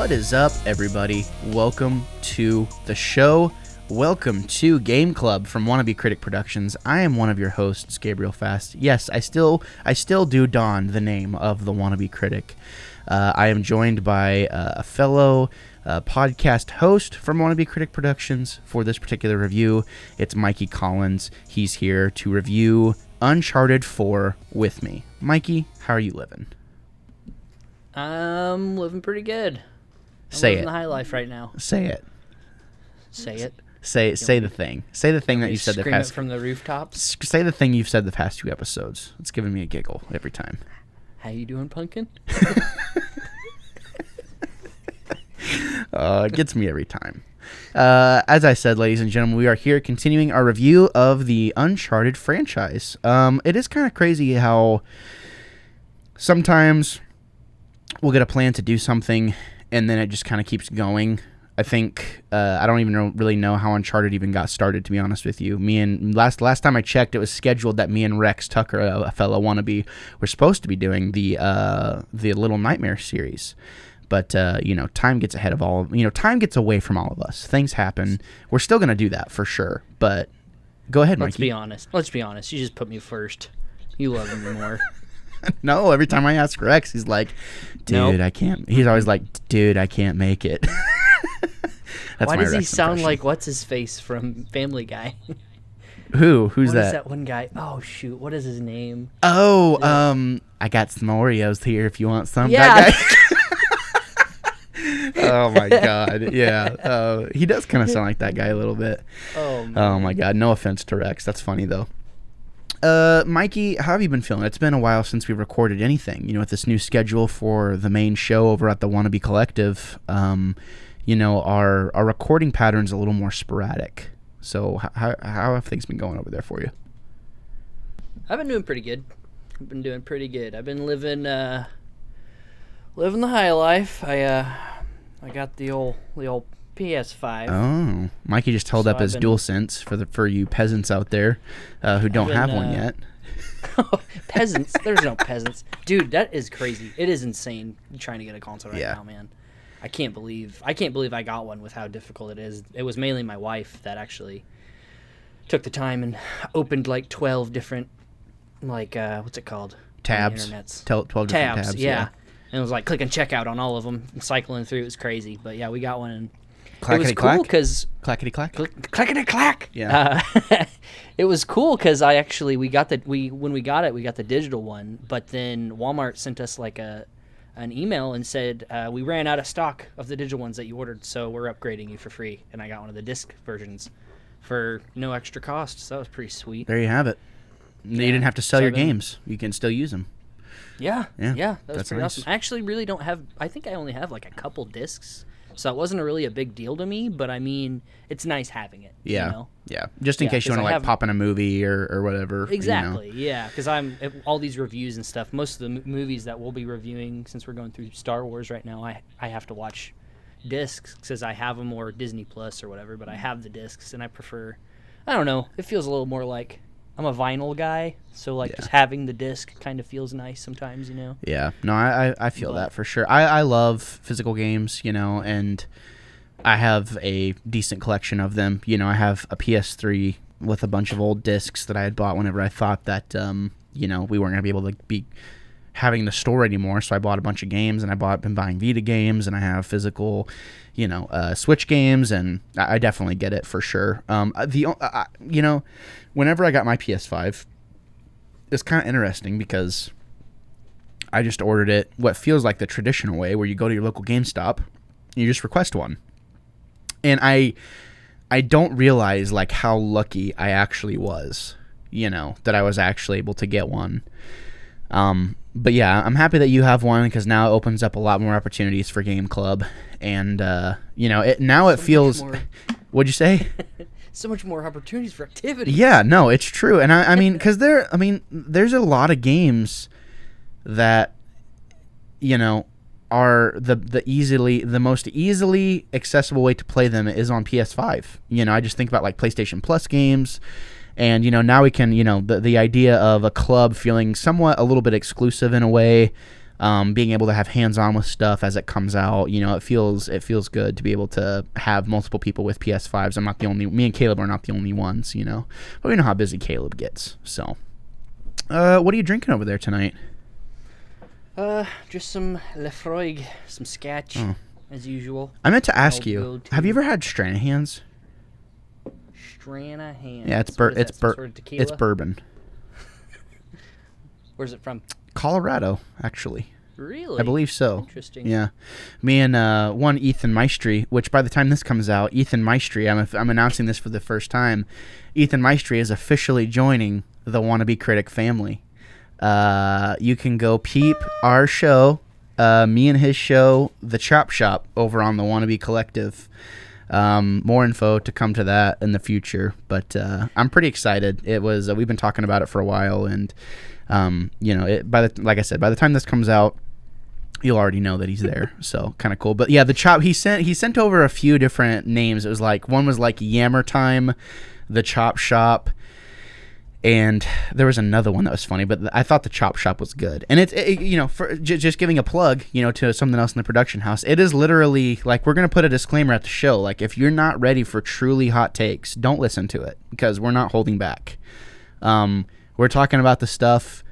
What is up, everybody? Welcome to the show. Welcome to Game Club from Wannabe Critic Productions. I am one of your hosts, Gabriel Fast. Yes, I still I still do don the name of the Wannabe Critic. Uh, I am joined by uh, a fellow uh, podcast host from Wannabe Critic Productions for this particular review. It's Mikey Collins. He's here to review Uncharted 4 with me. Mikey, how are you living? I'm living pretty good. Say it. the high life right now. Say it. Say it. Say say the thing. Say the thing that you said the Scream it past. from the rooftops. Say the thing you've said the past two episodes. It's giving me a giggle every time. How you doing, pumpkin? Uh, it gets me every time. Uh, as I said, ladies and gentlemen, we are here continuing our review of the Uncharted franchise. Um, it is kind of crazy how sometimes we'll get a plan to do something and then it just kind of keeps going. I think uh, I don't even know, really know how Uncharted even got started. To be honest with you, me and last last time I checked, it was scheduled that me and Rex Tucker, a, a fellow wannabe, were supposed to be doing the uh, the Little Nightmare series. But uh, you know, time gets ahead of all. You know, time gets away from all of us. Things happen. We're still gonna do that for sure. But go ahead, Let's Mikey. be honest. Let's be honest. You just put me first. You love me more. No, every time I ask Rex, he's like, "Dude, Nope. I can't." He's always like, "Dude, I can't make it." That's Why does he sound impression. like what's his face from Family Guy? who? Who's What that? is that one guy? Oh shoot, what is his name? Oh, um, I got some Oreos here if you want some. Yeah. That guy. oh my god, yeah. Uh, he does kind of sound like that guy a little bit. Oh. Oh my god, no offense to Rex. That's funny though. Uh, Mikey, how have you been feeling? It's been a while since we recorded anything. You know, with this new schedule for the main show over at the Wannabe Collective, um, you know, our our recording pattern's a little more sporadic. So, how how have things been going over there for you? I've been doing pretty good. I've been doing pretty good. I've been living uh living the high life. I uh I got the old the old PS5. Oh, Mikey just held So up I've his been- dual sense for the for you peasants out there uh, who don't been, have one uh, yet. peasants. There's no peasants. Dude, that is crazy. It is insane trying to get a console right Yeah. now, man. I can't believe I can't believe I got one with how difficult it is. It was mainly my wife that actually took the time and opened like 12 different like uh what's it called? Tabs. Tel- twelve different tabs, tabs. yeah. And it was like clicking checkout on all of them, cycling through. It was crazy, but yeah, we got one, and it was Clackety cool because clackety clack. clickety clack. Yeah. Uh, it was cool because I actually we got the we when we got it we got the digital one, but then Walmart sent us like a an email and said uh, we ran out of stock of the digital ones that you ordered, so we're upgrading you for free. And I got one of the disc versions for no extra cost, so that was pretty sweet. There you have it. You didn't have to sell so your been- games. You can still use them. Yeah, Yeah, yeah, that was that's pretty nice. awesome. I actually really don't have. I think I only have like a couple discs, so it wasn't really a big deal to me. But I mean, it's nice having it. Yeah. You know? Yeah. Just in Yeah, case you want to like have- pop in a movie or, or whatever. you know. Exactly. Yeah, because I'm all these reviews and stuff. Most of the m- movies that we'll be reviewing, since we're going through Star Wars right now, I I have to watch discs because I have them or Disney Plus or whatever. But I mm. have the discs, and I prefer. I don't know. It feels a little more like I'm a vinyl guy, so like Yeah. just having the disc kind of feels nice sometimes. You know. Yeah, no, I, I, feel But- that for sure. I, I love physical games, you know, and I have a decent collection of them. You know, I have a PS3 with a bunch of old discs that I had bought whenever I thought that, um, you know, we weren't going to be able to be having the store anymore. So I bought a bunch of games and I bought, been buying Vita games and I have physical, you know, uh, Switch games and I, I definitely get it for sure. Um, uh, the, uh, you know, whenever I got my PS5, it's kind of interesting because I just ordered it what feels like the traditional way where you go to your local GameStop and you just request one. And I I don't realize like how lucky I actually was, you know, that I was actually able to get one. Um but yeah, I'm happy that you have one because now it opens up a lot more opportunities for Game Club and uh you know, it now it So much feels more- What'd you say? so much more opportunities for activity. Yeah, no, it's true, and I, I mean, because there, I mean, there's a lot of games that, you know, are the the easily the most easily accessible way to play them is on PS5. You know, I just think about like PlayStation Plus games, and you know now we can you know the the idea of a club feeling somewhat a little bit exclusive in a way. um, being able to have hands on with stuff as it comes out. You know, it feels it feels good to be able to have multiple people with PS5s. I'm not the only. Me and Caleb are not the only ones. You know, but we know how busy Caleb gets. So, uh, what are you drinking over there tonight? Uh, just some Laphroaig, some Scotch, Oh. as usual. I meant to ask you. Have you ever had Stranahan's? Stranahan. Yeah, it's bur- it's bur- Sort of it's bourbon. Where's it from? Colorado, actually. Really? I believe so. Interesting. Yeah, me and uh, one Ethan Maestri, which by the time this comes out, Ethan Maestri, I'm I'm announcing this for the first time. Ethan Maestri is officially joining the Wannabe Critic family. Uh, you can go peep our show, uh, me and his show, The Chop Shop, over on the Wannabe Collective. Um, more info to come to that in the future, but uh, I'm pretty excited. It was uh, we've been talking about it for a while, and um, you know, it, by the like I said, by the time this comes out, you'll already know that he's there. So kind of cool. But yeah, the chop he sent he sent over a few different names. It was like one was like Yammer Time, the Chop Shop, and there was another one that was funny. But I thought the Chop Shop was good. And it's it, you know for j- just giving a plug, you know, to something else in the production house. It is literally like we're gonna put a disclaimer at the show. Like if you're not ready for truly hot takes, don't listen to it because we're not holding back. Um, we're talking about the stuff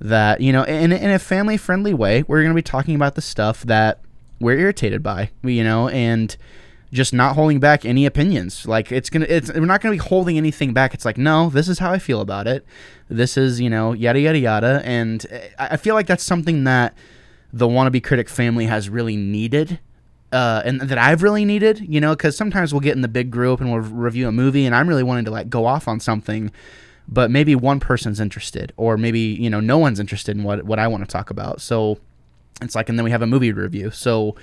that you know in, in a family friendly way we're to be talking about the stuff that we're irritated by you know and just not holding back any opinions like it's gonna it's we're not gonna be holding anything back it's like no this is how i feel about it this is you know yada yada yada and i, feel like that's something that the wannabe critic family has really needed uh, and that I've really needed, you know, because sometimes we'll get in the big group and we'll review a movie, and I'm really wanting to like go off on something, but maybe one person's interested, or maybe you know no one's interested in what what I want to talk about. So it's like, and then we have a movie review. So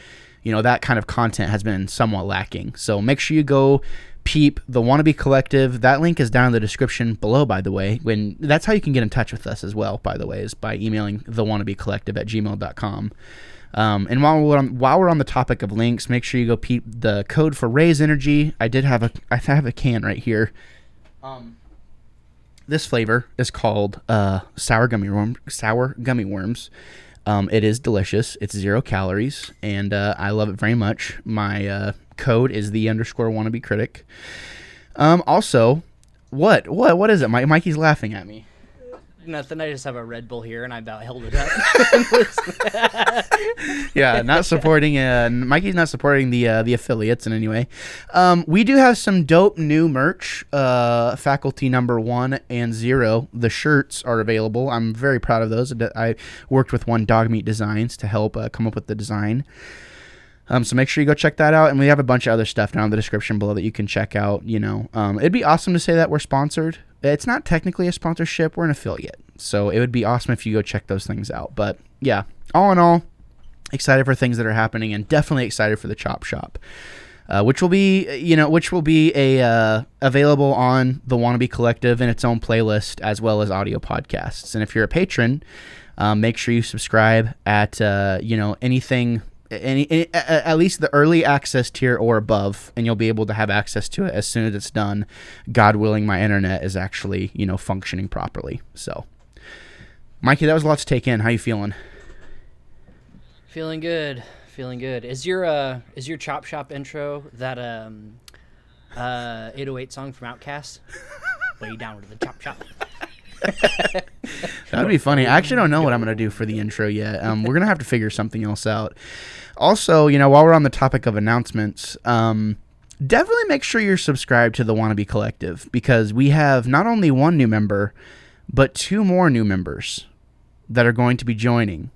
you know that kind of content has been somewhat lacking. So make sure you go peep the wannabe collective that link is down in the description below by the way when that's how you can get in touch with us as well by the way is by emailing the wannabe collective at gmail.com um, and while we're on while we're on the topic of links, make sure you go peep the code for Raze Energy. I did have a I have a can right here. Um, this flavor is called uh, sour gummy worm sour gummy worms. Um, it is delicious. It's zero calories, and uh, I love it very much. My uh, code is the underscore wannabe critic. Um, also, what what what is it? My, Mikey's laughing at me. Nothing. I just have a Red Bull here, and I about held it up. yeah, not supporting. Uh, Mikey's not supporting the uh, the affiliates in any way. Um, we do have some dope new merch. Uh, faculty number one and zero. The shirts are available. I'm very proud of those. I worked with one Dog Meat Designs to help uh, come up with the design. Um, so make sure you go check that out, and we have a bunch of other stuff down in the description below that you can check out. You know, um, it'd be awesome to say that we're sponsored. It's not technically a sponsorship; we're an affiliate. So it would be awesome if you go check those things out. But yeah, all in all, excited for things that are happening, and definitely excited for the Chop Shop, uh, which will be you know which will be a uh, available on the Wannabe Collective in its own playlist as well as audio podcasts. And if you're a patron, um, make sure you subscribe at uh, you know anything any, any at least the early access tier or above, and you'll be able to have access to it as soon as it's done. God willing, my internet is actually you know functioning properly. So, Mikey, that was a lot to take in. How you feeling? Feeling good. Feeling good. Is your uh is your Chop Shop intro that um uh 808 song from OutKast? Way down to the Chop Shop. That would be funny. I actually don't know what I'm gonna do for the intro yet. Um, we're gonna have to figure something else out. Also, you know, while we're on the topic of announcements, um, definitely make sure you're subscribed to the Wannabe Collective because we have not only one new member, but two more new members that are going to be joining,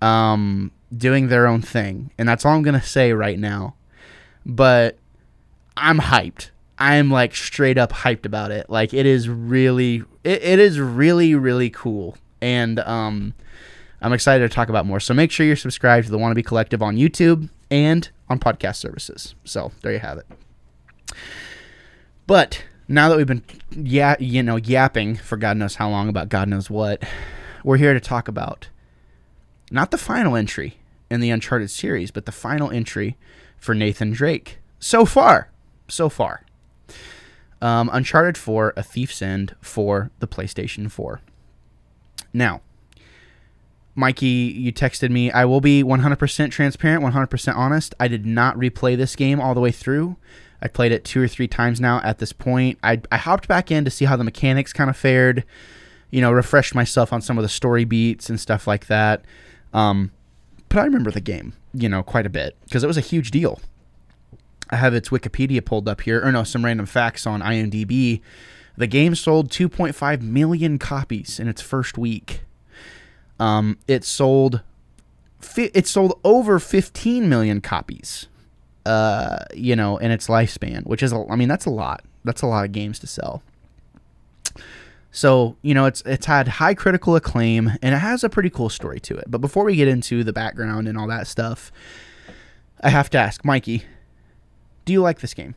um, doing their own thing, and that's all I'm gonna say right now. But I'm hyped. I'm like straight up hyped about it. Like it is really it, it is really really cool. And um I'm excited to talk about more. So make sure you're subscribed to the Wannabe Collective on YouTube and on podcast services. So there you have it. But now that we've been yeah, you know, yapping for God knows how long about God knows what, we're here to talk about not the final entry in the Uncharted series, but the final entry for Nathan Drake. So far, so far. Um, Uncharted 4, A Thief's End for the PlayStation 4. Now, Mikey, you texted me. I will be 100% transparent, 100% honest. I did not replay this game all the way through. I played it two or three times now at this point. I, I hopped back in to see how the mechanics kind of fared, you know, refreshed myself on some of the story beats and stuff like that. Um, but I remember the game, you know, quite a bit because it was a huge deal. I have its Wikipedia pulled up here, or no, some random facts on IMDb. The game sold 2.5 million copies in its first week. Um, it sold, fi- it sold over 15 million copies. Uh, you know, in its lifespan, which is, a, I mean, that's a lot. That's a lot of games to sell. So you know, it's it's had high critical acclaim and it has a pretty cool story to it. But before we get into the background and all that stuff, I have to ask, Mikey, do you like this game?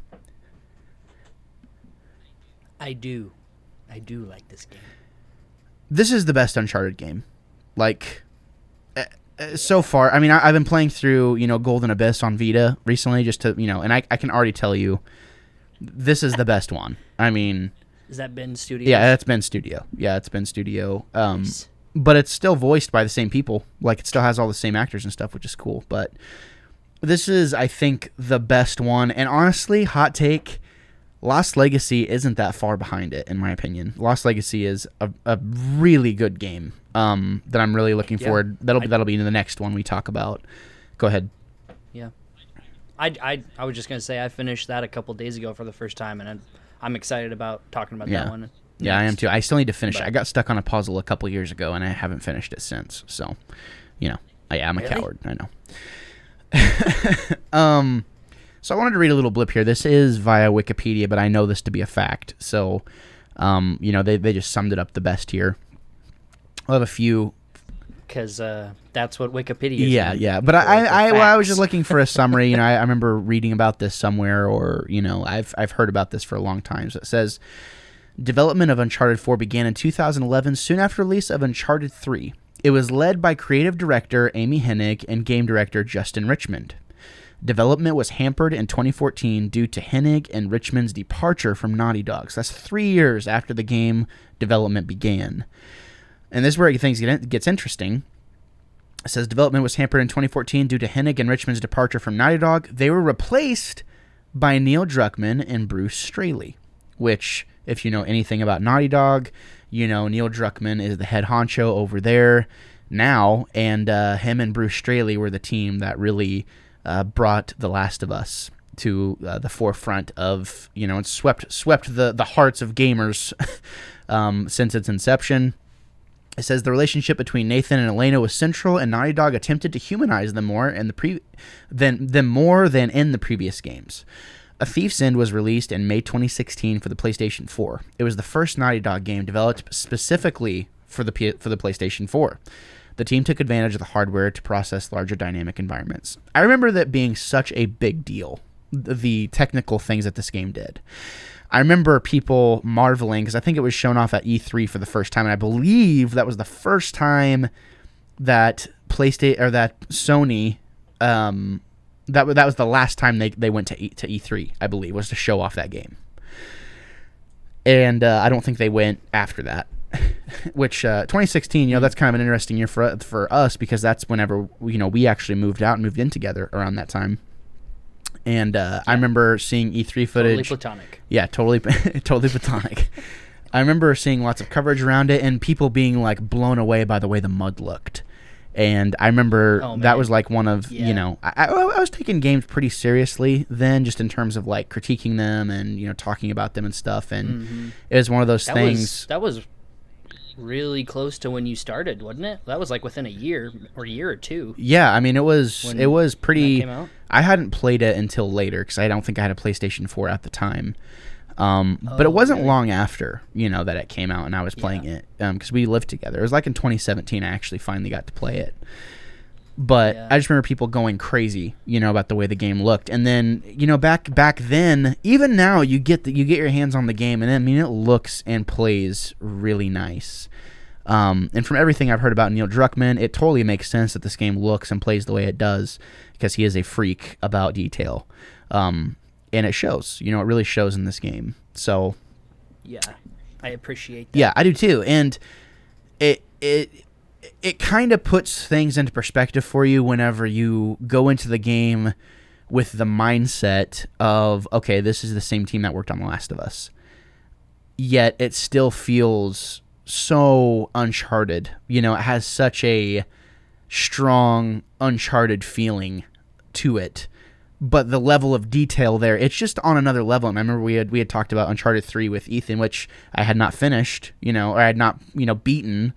I do. I do like this game. This is the best Uncharted game. Like, uh, uh, so far, I mean, I, I've been playing through, you know, Golden Abyss on Vita recently just to, you know, and I, I can already tell you this is the best one. I mean, Is that Bend studio yeah, it's studio. Yeah, it's Bend studio. Um, Nice. but it's still voiced by the same people. Like it still has all the same actors and stuff, which is cool. But this is, I think, the best one. And honestly, hot take: Lost Legacy isn't that far behind it, in my opinion. Lost Legacy is a, a really good game um, that I'm really looking Yeah. forward. That'll be that'll be in the next one we talk about. Go ahead. Yeah. I, I, I was just going to say I finished that a couple days ago for the first time, and I'm, I'm excited about talking about Yeah. that one. Yeah, I am too. I still need to finish it. But- I got stuck on a puzzle a couple years ago, and I haven't finished it since. So, you know, I am a Really? coward. I know. um, so I wanted to read a little blip here. This is via Wikipedia, but I know this to be a fact. So, um, you know, they they just summed it up the best here. I'll have a few Because uh, that's what Wikipedia is. yeah, yeah. But I, I, well, I was just looking for a summary. You know, I, I remember reading about this somewhere, or you know, I've I've heard about this for a long time. So it says, development of Uncharted 4 began in 2011, soon after release of Uncharted 3. It was led by creative director Amy Hennig and game director Justin Richmond. Development was hampered in 2014 due to Hennig and Richmond's departure from Naughty Dog. So that's three years after the game development began. And this is where things get gets interesting. It says development was hampered in 2014 due to Hennig and Richmond's departure from Naughty Dog. They were replaced by Neil Druckmann and Bruce Straley, which, if you know anything about Naughty Dog, you know Neil Druckmann is the head honcho over there now, and uh, him and Bruce Straley were the team that really uh, brought The Last of Us to uh, the forefront of you know and swept swept the the hearts of gamers um, since its inception. It says the relationship between Nathan and Elena was central, and Naughty Dog attempted to humanize them more in the pre than them more than in the previous games. A Thief's End was released in May 2016 for the PlayStation 4. It was the first Naughty Dog game developed specifically for the P- for the PlayStation 4. The team took advantage of the hardware to process larger dynamic environments. I remember that being such a big deal, the technical things that this game did. I remember people marveling because I think it was shown off at E3 for the first time, and I believe that was the first time that PlayStation or that Sony, um, that that was the last time they, they went to e, to E3, I believe, was to show off that game. And uh, I don't think they went after that. Which uh, 2016, you know, that's kind of an interesting year for for us because that's whenever you know we actually moved out and moved in together around that time. And uh, I remember seeing E3 footage. Totally platonic. Yeah, totally, totally platonic. I remember seeing lots of coverage around it and people being like blown away by the way the mud looked. And I remember Oh, that was like one of Yeah. you know I, I, was taking games pretty seriously then, just in terms of like critiquing them and you know talking about them and stuff. And it was one of those Mm-hmm. That things. was that was really close to when you started, wasn't it? That was like within a year or a year or two. yeah, I mean it was When it was pretty. I hadn't played it until later because I don't think I had a PlayStation 4 at the time. Um, but it Oh, wasn't really? long after, you know, that it came out and I was playing it because we lived together. It was like in 2017 I actually finally got to play it. But Yeah. I just remember people going crazy, you know, about the way the game looked. And then, you know, back back then, even now, you get the, you get your hands on the game, and I mean, it looks and plays really nice. Um, and from everything I've heard about Neil Druckmann, it totally makes sense that this game looks and plays the way it does because he is a freak about detail. Um, and it shows, you know, it really shows in this game. So, Yeah, I appreciate that. yeah, I do too. And it it it kind of puts things into perspective for you whenever you go into the game with the mindset of okay, this is the same team that worked on The Last of Us. Yet it still feels so uncharted. You know, it has such a strong uncharted feeling to it but the level of detail there it's just on another level and i remember we had we had talked about uncharted 3 with ethan which i had not finished you know or i had not you know beaten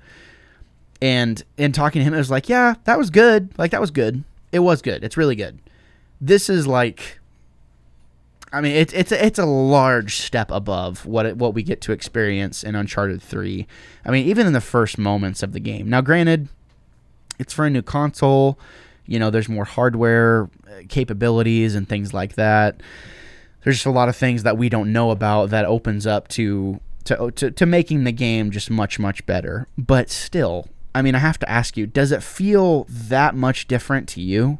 and in talking to him it was like yeah that was good. Like that was good. It was good. It's really good. This is like i mean it's it's a, it's a large step above what it, what we get to experience in uncharted 3 i mean even in the first moments of the game. Now granted it's for a new console. You know there's more hardware uh, capabilities and things like that. There's just a lot of things that we don't know about that opens up to to to, to making the game just much much better. But still i mean i have to ask you does it feel that much different to you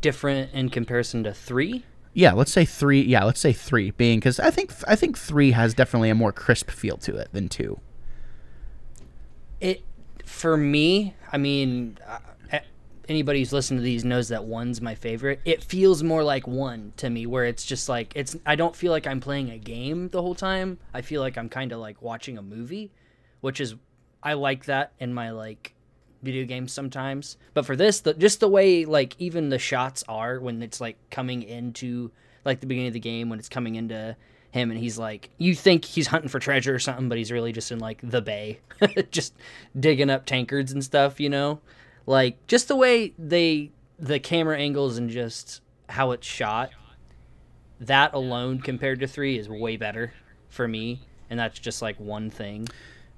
Different in comparison to three. yeah let's say three yeah let's say three being because i think i think three has definitely a more crisp feel to it than two It for me. I mean, uh, anybody who's listened to these knows that one's my favorite. It feels more like one to me, where it's just like it's. I don't feel like I'm playing a game the whole time. I feel like I'm kind of like watching a movie, which is I like that in my like video games sometimes. But for this, the just the way like even the shots are when it's like coming into like the beginning of the game when it's coming into him and he's like you think he's hunting for treasure or something but he's really just in like the bay just digging up tankards and stuff you know? Like just the way they the camera angles and just how it's shot that alone compared to three is way better for me. And that's just like one thing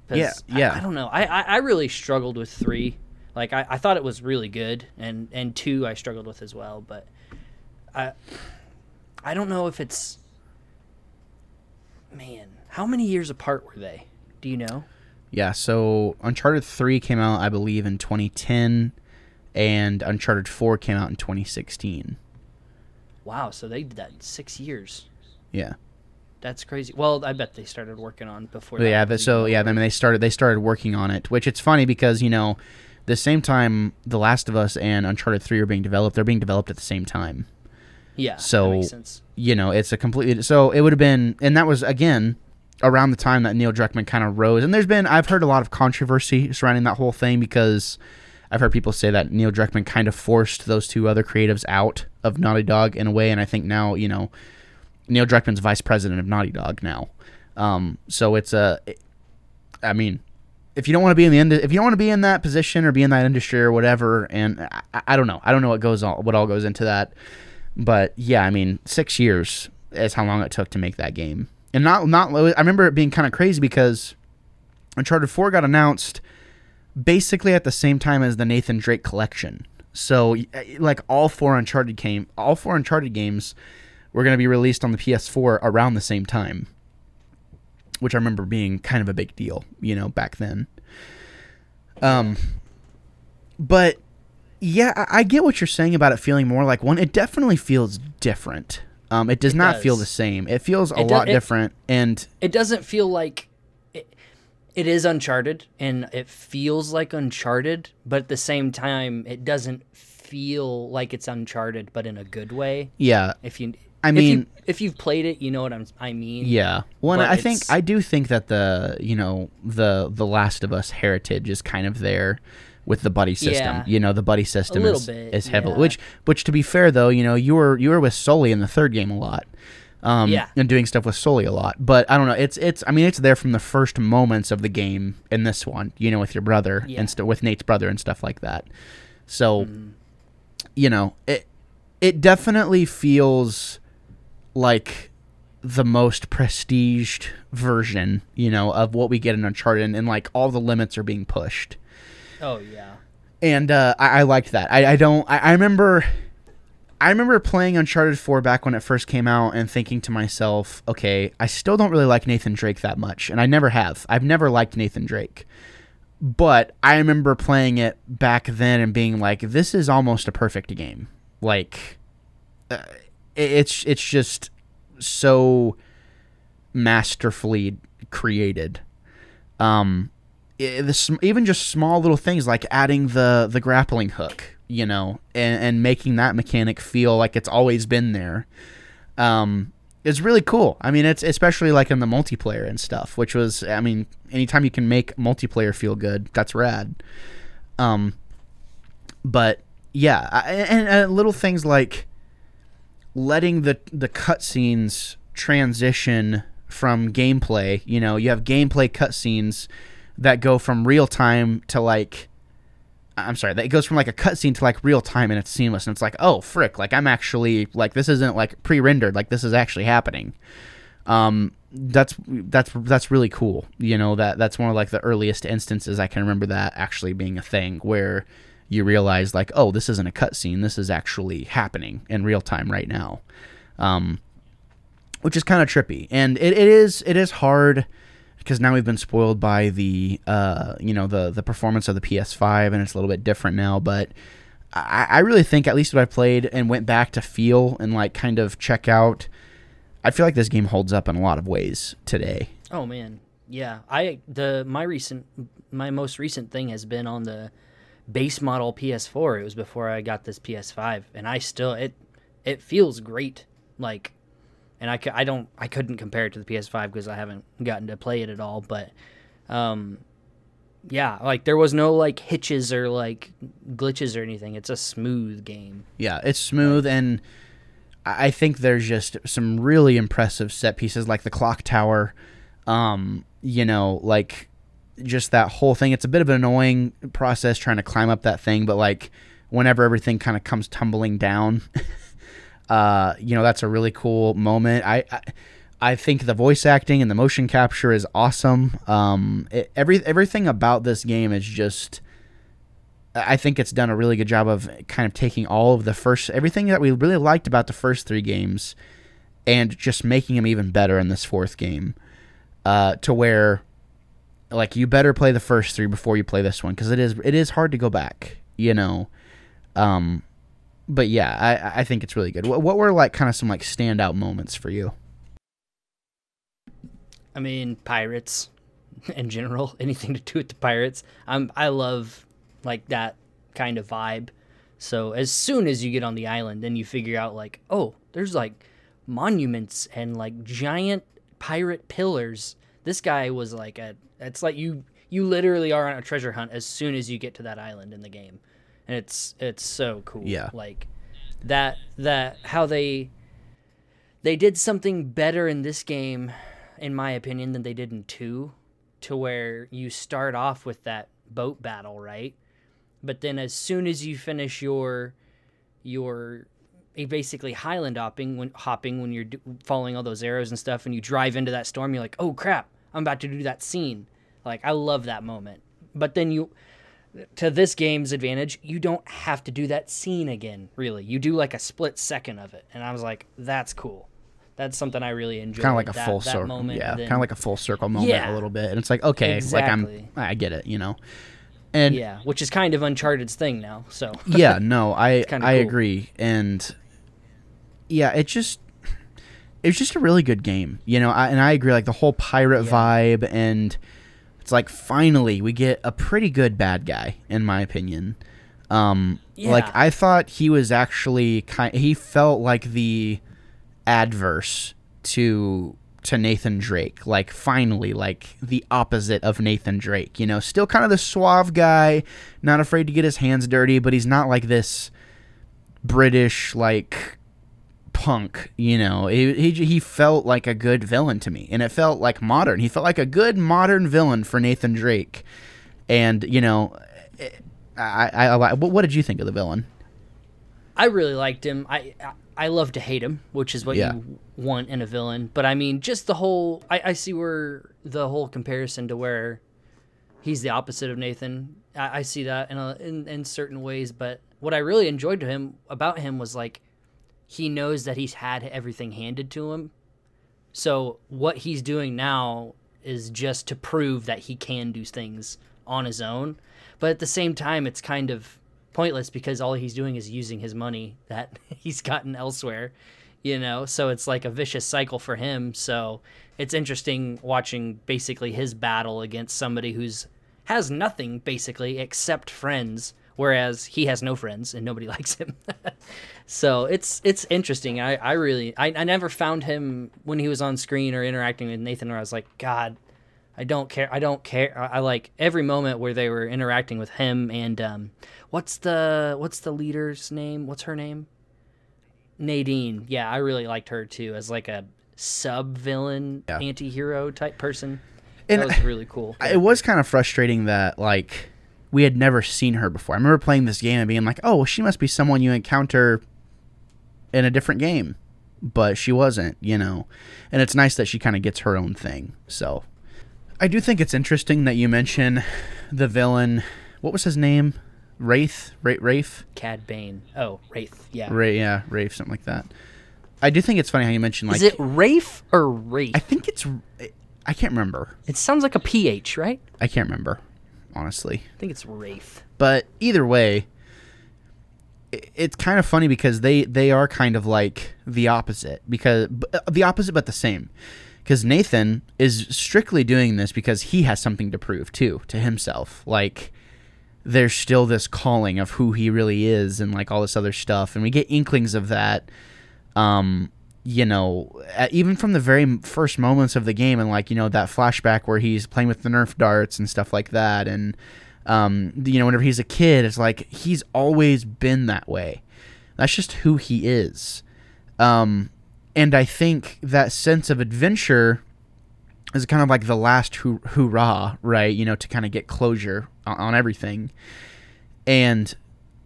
'Cause Yeah, I- yeah. I, don't know I, I i really struggled with three like I, I thought it was really good and and two i struggled with as well but i i don't know if it's man how many years apart were they do you know Yeah, so Uncharted 3 came out, I believe, in 2010, and Uncharted 4 came out in 2016. wow so they did that in six years Yeah. That's crazy well i bet they started working on before that yeah, but so yeah, I mean they started they started working on it, which it's funny because, you know, the same time The Last of Us and Uncharted 3 are being developed, they're being developed at the same time. yeah so- that makes sense You know, it's a completely so it would have been and that was again around the time that Neil Druckmann kind of rose. And there's been I've heard a lot of controversy surrounding that whole thing because I've heard people say that Neil Druckmann kind of forced those two other creatives out of Naughty Dog in a way, and I think now you know Neil Druckmann's vice president of Naughty Dog now. Um, so it's a, I mean, if you don't want to be in the end, if you don't want to be in that position or be in that industry or whatever, and I, I don't know, I don't know what goes on, what all goes into that, but yeah, I mean, six years is how long it took to make that game, and not not. I remember it being kind of crazy because Uncharted Four got announced basically at the same time as the Nathan Drake collection. So like all four Uncharted came, all four Uncharted games were going to be released on the PS4 around the same time, which I remember being kind of a big deal, you know, back then. Um, but yeah, I, I get what you're saying about it feeling more like one. It definitely feels different. Um, it does It not feel the same. It feels a It do- lot it- different, and it doesn't feel like it, it is uncharted and it feels like uncharted but at the same time it doesn't feel like it's uncharted but in a good way yeah, if you I if mean- you, if you've played it you know what I'm, i mean Yeah. Well, I think I do think that the you know the the Last of Us heritage is kind of there with the buddy system. Yeah. You know, the buddy system is, bit, is heavily yeah. which which to be fair though, you know, you were you were with Sully in the third game a lot. Um, Yeah. and doing stuff with Sully a lot, but I don't know. It's it's. I mean, it's there from the first moments of the game in this one. You know, with your brother Yeah. and st- with Nate's brother and stuff like that. So, Mm. you know, it it definitely feels like the most prestiged version, you know, of what we get in Uncharted, and, and like all the limits are being pushed. oh yeah And uh, I, I liked that. I, I don't. I, I remember. I remember playing Uncharted 4 back when it first came out and thinking to myself, okay, I still don't really like Nathan Drake that much. And I never have. I've never liked Nathan Drake. But I remember playing it back then and being like, this is almost a perfect game. Like, uh, it's it's just so masterfully created. Um, the, even just small little things like adding the the grappling hook, you know, and, and making that mechanic feel like it's always been there, um, is really cool. I mean, it's especially like in the multiplayer and stuff, which was, I mean, anytime you can make multiplayer feel good, that's rad. Um, but yeah, and, and little things like letting the the cutscenes transition from gameplay. You know, you have gameplay cutscenes that go from real time to like I'm sorry, that it goes from like a cutscene to like real time and it's seamless and it's like, oh frick, like I'm actually like this isn't like pre-rendered, like this is actually happening. Um, that's that's that's really cool. You know that that's one of like the earliest instances I can remember that actually being a thing where you realize like, oh, this isn't a cutscene, this is actually happening in real time right now. Um, which is kind of trippy, and it, it is it is hard because now we've been spoiled by the uh, you know the the performance of the PS5 and it's a little bit different now. But I, I really think at least what I played and went back to feel and like kind of check out, I feel like this game holds up in a lot of ways today. Oh man, yeah. I the my recent my most recent thing has been on the base model PS4. It was before I got this PS5, and I still it it feels great. Like, and I I don't I couldn't compare it to the PS5 because I haven't gotten to play it at all. But, um, yeah, like there was no like hitches or like glitches or anything. It's a smooth game. Yeah, it's smooth and I I think there's just some really impressive set pieces like the clock tower. Um, you know, like just that whole thing. It's a bit of an annoying process trying to climb up that thing, but like whenever everything kind of comes tumbling down, uh, you know, that's a really cool moment. I, I I think the voice acting and the motion capture is awesome. Um, it, every everything about this game is just I think it's done a really good job of kind of taking all of the first everything that we really liked about the first three games and just making them even better in this fourth game. Uh, to where like you better play the first three before you play this one because it is it is hard to go back, you know. Um, but yeah, I I think it's really good. What, what were like kind of some like standout moments for you? I mean, pirates in general, anything to do with the pirates. I'm I love like that kind of vibe. So as soon as you get on the island, then you figure out like, oh, there's like monuments and like giant pirate pillars. This guy was like a. It's like you you literally are on a treasure hunt as soon as you get to that island in the game, and it's it's so cool. Yeah. Like that that how they they did something better in this game in my opinion than they did in 2 to where you start off with that boat battle right but then as soon as you finish your your eh, basically highland hopping when hopping when you're do, following all those arrows and stuff and you drive into that storm you're like oh crap i'm about to do that scene like i love that moment but then you to this game's advantage, you don't have to do that scene again, really. You do like a split second of it. And I was like, that's cool. That's something I really enjoy. Kind of like a that, full that circle, moment. yeah, kind of like a full circle moment Yeah. a little bit, and it's like okay, like I'm, I get it, you know, and yeah, which is kind of Uncharted's thing now. So yeah, no, I I cool. agree, and yeah, it just it was just a really good game, you know, I, and I agree, like the whole pirate Yeah. vibe, and it's like finally we get a pretty good bad guy, in my opinion. Um, like I thought he was actually kind, he felt like the adverse to to Nathan Drake. Like finally, like the opposite of Nathan Drake. You know, still kind of the suave guy, not afraid to get his hands dirty, but he's not like this British like punk. You know, he he, he felt like a good villain to me, and it felt like modern. He felt like a good modern villain for Nathan Drake. And you know, eh, I I, I what what did you think of the villain? I really liked him. I I- I love to hate him, which is what Yeah. you want in a villain. But I mean, just the whole. I, I see where the whole comparison to where he's the opposite of Nathan. I, I see that in, a, in in certain ways. But what I really enjoyed to him about him was like he knows that he's had everything handed to him. So what he's doing now is just to prove that he can do things on his own. But at the same time, it's kind of pointless because all he's doing is using his money that he's gotten elsewhere, you know? So it's like a vicious cycle for him. So it's interesting watching basically his battle against somebody who's has nothing basically except friends, whereas he has no friends and nobody likes him. so it's it's interesting. I I really I, I never found him when he was on screen or interacting with Nathan where I was like, God, I don't care. I don't care. I, I like every moment where they were interacting with him and um, what's the what's the leader's name? What's her name? Nadine. Yeah, I really liked her too as like a sub villain Yeah. anti-hero type person. And that was really cool. it was kind of frustrating that like we had never seen her before. I remember playing this game and being like, "Oh, well, she must be someone you encounter in a different game," but she wasn't, you know. And it's nice that she kind of gets her own thing. So, I do think it's interesting that you mention the villain. What was his name? Wraith, Ra- Rafe, Cad Bane. Oh, Wraith. Yeah. Ray, yeah, Rafe, something like that. I do think it's funny how you mentioned like Is it Rafe or Wraith? I think it's I can't remember. it sounds like a PH, right? I can't remember, honestly. I think it's Wraith. But either way, it's kind of funny because they they are kind of like the opposite because uh, the opposite but the same. Because Nathan is strictly doing this because he has something to prove too to himself. Like there's still this calling of who he really is and like all this other stuff, and we get inklings of that. Um, you know, even from the very first moments of the game, and like you know that flashback where he's playing with the Nerf darts and stuff like that, and um, you know, whenever he's a kid, it's like he's always been that way. That's just who he is. Um, and I think that sense of adventure is kind of like the last hoo- hoorah, right? You know, to kind of get closure on, on everything. And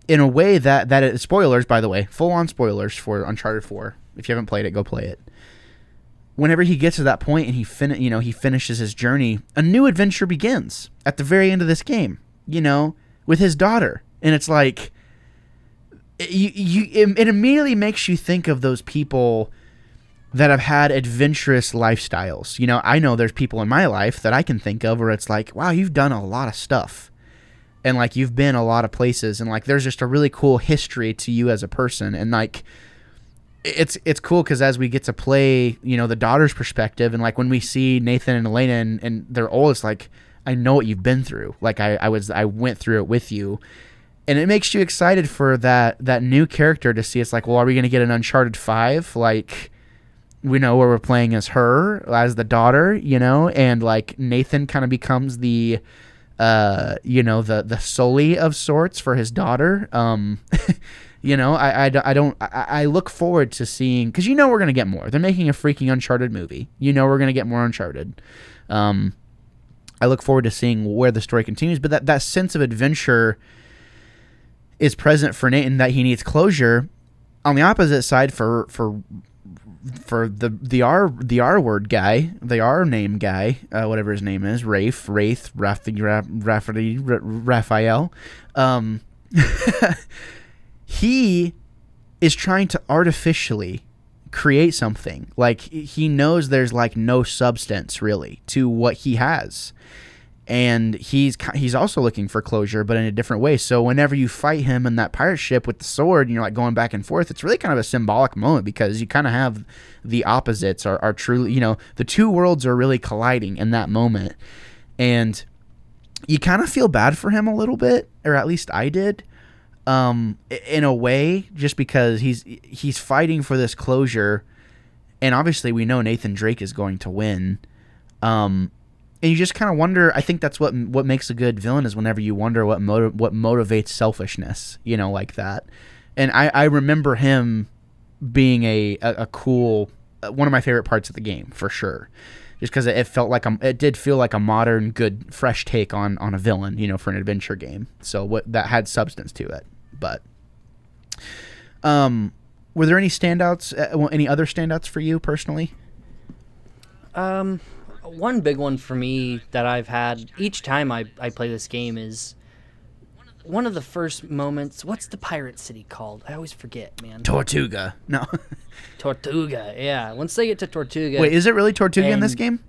in a way that that is, spoilers, by the way, full on spoilers for Uncharted Four. If you haven't played it, go play it. Whenever he gets to that point and he fin- you know, he finishes his journey, a new adventure begins at the very end of this game. You know, with his daughter, and it's like eh, you you it, it immediately makes you think of those people that have had adventurous lifestyles. You know, I know there's people in my life that I can think of where it's like, wow, you've done a lot of stuff. And like you've been a lot of places and like there's just a really cool history to you as a person and like it's it's cool because as we get to play, you know, the daughter's perspective and like when we see Nathan and Elena and, and they're old, it's like I know what you've been through. Like I, I was I went through it with you. And it makes you excited for that that new character to see. It's like, well, are we gonna get an Uncharted five? Like we know where we're playing as her as the daughter you know and like nathan kind of becomes the uh you know the the sully of sorts for his daughter. Um you know i i, I don't I, I look forward to seeing because you know we're gonna get more. They're making a freaking uncharted movie. You know we're gonna get more uncharted. Um i look forward to seeing where the story continues but that that sense of adventure is present for Nathan that he needs closure on the opposite side for for for the the R the R word guy, the R name guy, uh, whatever his name is, Rafe, Wraith, Raph, Raph, Raphael, um, he is trying to artificially create something. Like he knows there's like no substance really to what he has. And he's he's also looking for closure, but in a different way. So whenever you fight him in that pirate ship with the sword, and you're like going back and forth. It's really kind of a symbolic moment because you kind of have the opposites are, are truly, you know, the two worlds are really colliding in that moment, and you kind of feel bad for him a little bit, or at least I did, um, in a way, just because he's he's fighting for this closure, and obviously we know Nathan Drake is going to win, um, and you just kind of wonder. I think that's what what makes a good villain is whenever you wonder what motiv- what motivates selfishness, you know, like that. And I I remember him being a a, a cool uh, one of my favorite parts of the game for sure. Just because it felt like a, it did feel like a modern, good, fresh take on on a villain, you know, for an adventure game. So what that had substance to it. But, um, were there any standouts? Uh, any other standouts for you personally? Um, one big one for me that I've had each time I, I play this game is one of the first moments. What's the pirate city called? I always forget, man. Tortuga. No. Tortuga. Yeah. Once they get to Tortuga, Wait, is it really Tortuga in this game?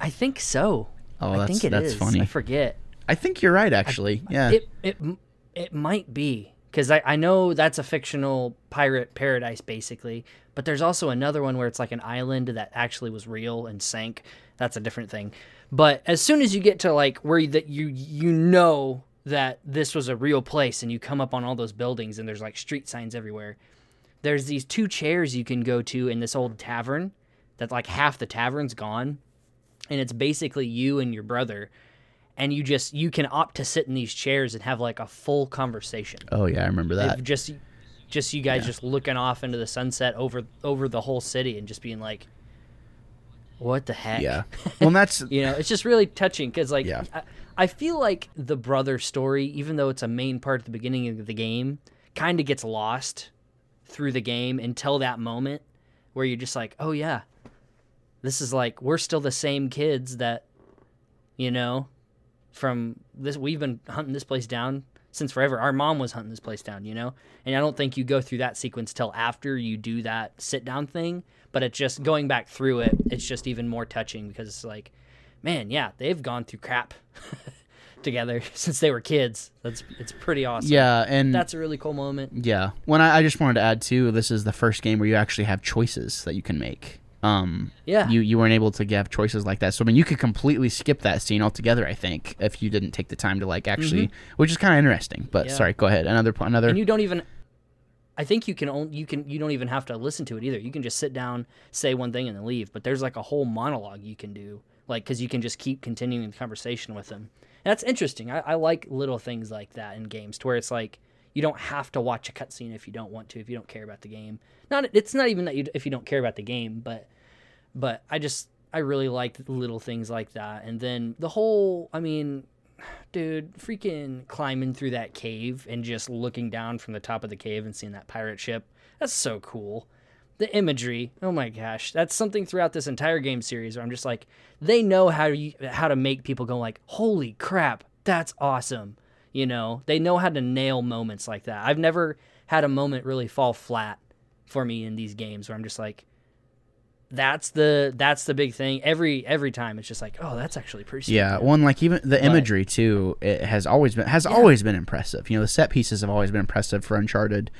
I think so. Oh, I that's think it that's is. funny. I forget. I think you're right, actually. yeah. It it it might be because I I know that's a fictional pirate paradise basically, but there's also another one where it's like an island that actually was real and sank. That's a different thing. But as soon as you get to like where you, that you you know that this was a real place and you come up on all those buildings and there's like street signs everywhere. There's these two chairs you can go to in this old tavern that like half the tavern's gone and it's basically you and your brother and you just you can opt to sit in these chairs and have like a full conversation. Oh yeah, I remember that. Just just you guys just looking off into the sunset over over the whole city and just being like what the heck? Yeah. Well, that's you know, it's just really touching because like Yeah. I, I feel like the brother story, even though it's a main part at the beginning of the game, kind of gets lost through the game until that moment where you're just like, oh yeah, this is like we're still the same kids that, you know, from this we've been hunting this place down since forever. Our mom was hunting this place down, you know? And I don't think you go through that sequence till after you do that sit down thing, but it's just going back through it, it's just even more touching because it's like, man, yeah, they've gone through crap together since they were kids. That's it's pretty awesome. yeah, and That's a really cool moment. yeah. When I, I just wanted to add too, this is the first game where you actually have choices that you can make. Um, Yeah. you you weren't able to have choices like that. So I mean, you could completely skip that scene altogether. I think if you didn't take the time to like actually, which is kind of interesting. But Mm-hmm. Yeah. sorry, go ahead. Another another. and you don't even I think you can only you can you don't even have to listen to it either. You can just sit down, say one thing, and then leave. But there's like a whole monologue you can do, like because you can just keep continuing the conversation with them. And that's interesting. I, I like little things like that in games, to where it's like you don't have to watch a cutscene if you don't want to, if you don't care about the game. Not it's not even that you if you don't care about the game, but but I just I really like little things like that. And then the whole, I mean, dude, freaking climbing through that cave and just looking down from the top of the cave and seeing that pirate ship. That's so cool. The imagery, oh my gosh, that's something throughout this entire game series where I'm just like, they know how to how to make people go like, holy crap, that's awesome. You know, they know how to nail moments like that. I've never had a moment really fall flat for me in these games where I'm just like, that's the that's the big thing. Every every time it's just like, oh, that's actually pretty. sweet, Yeah, man." one like even the imagery too. It has always been has always been impressive. You know, the set pieces have always been impressive for Uncharted.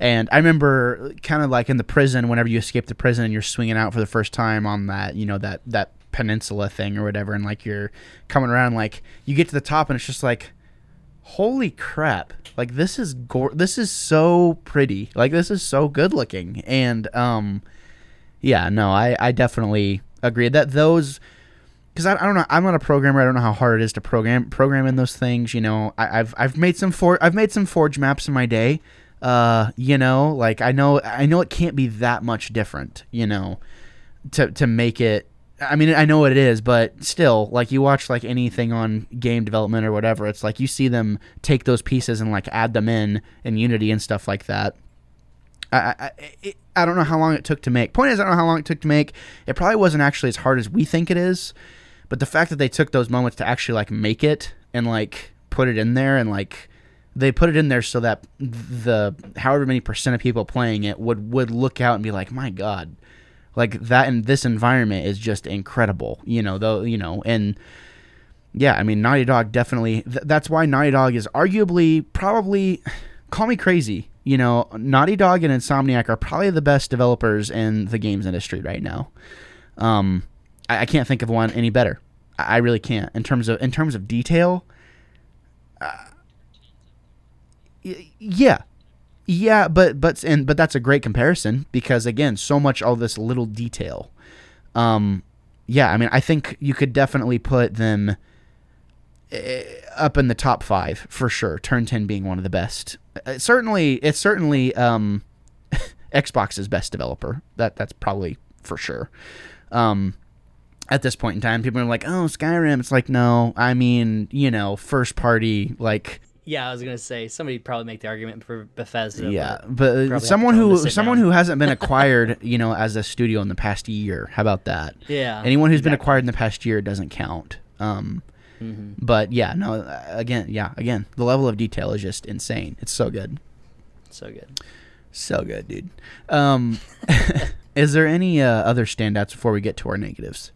And I remember kind of like in the prison, whenever you escape the prison and you're swinging out for the first time on that, you know, that that peninsula thing or whatever, and like you're coming around, like you get to the top and it's just like, holy crap! Like this is gore. This is so pretty. Like this is so good looking. And um, yeah, no, I I definitely agree that those because I, I don't know I'm not a programmer I don't know how hard it is to program program in those things you know I, I've I've made some for I've made some forge maps in my day uh you know like I know I know it can't be that much different you know to to make it I mean I know what it is but still like you watch like anything on game development or whatever it's like you see them take those pieces and like add them in in Unity and stuff like that I, I, it, I don't know how long it took to make. Point is, I don't know how long it took to make. It probably wasn't actually as hard as we think it is, but the fact that they took those moments to actually like make it and like put it in there and like they put it in there so that the however many percent of people playing it would would look out and be like, my god, like that in this environment is just incredible. You know, though you know and. Yeah, I mean, Naughty Dog definitely. Th- that's why Naughty Dog is arguably, probably, call me crazy. You know, Naughty Dog and Insomniac are probably the best developers in the games industry right now. Um, I, I can't think of one any better. I, I really can't in terms of in terms of detail. Uh, y- yeah, yeah, but but and but that's a great comparison because again, so much all this little detail. Um, yeah, I mean, I think you could definitely put them eh, up in the top five for sure. Turn ten being one of the best. Uh, certainly, it's certainly um, Xbox's best developer. That that's probably for sure. Um, at this point in time, people are like, "Oh, Skyrim." It's like, no, I mean, you know, first party, like, Yeah, I was gonna say somebody probably make the argument for Bethesda. yeah, but but probably have to someone who someone down. who hasn't been acquired, you know, as a studio in the past year. How about that? yeah. Anyone who's been acquired in the past year doesn't count. Um, Mhm. but yeah, no, again, yeah, again, the level of detail is just insane. It's so good. So good. So good, dude. Um, is there any uh, other standouts before we get to our negatives?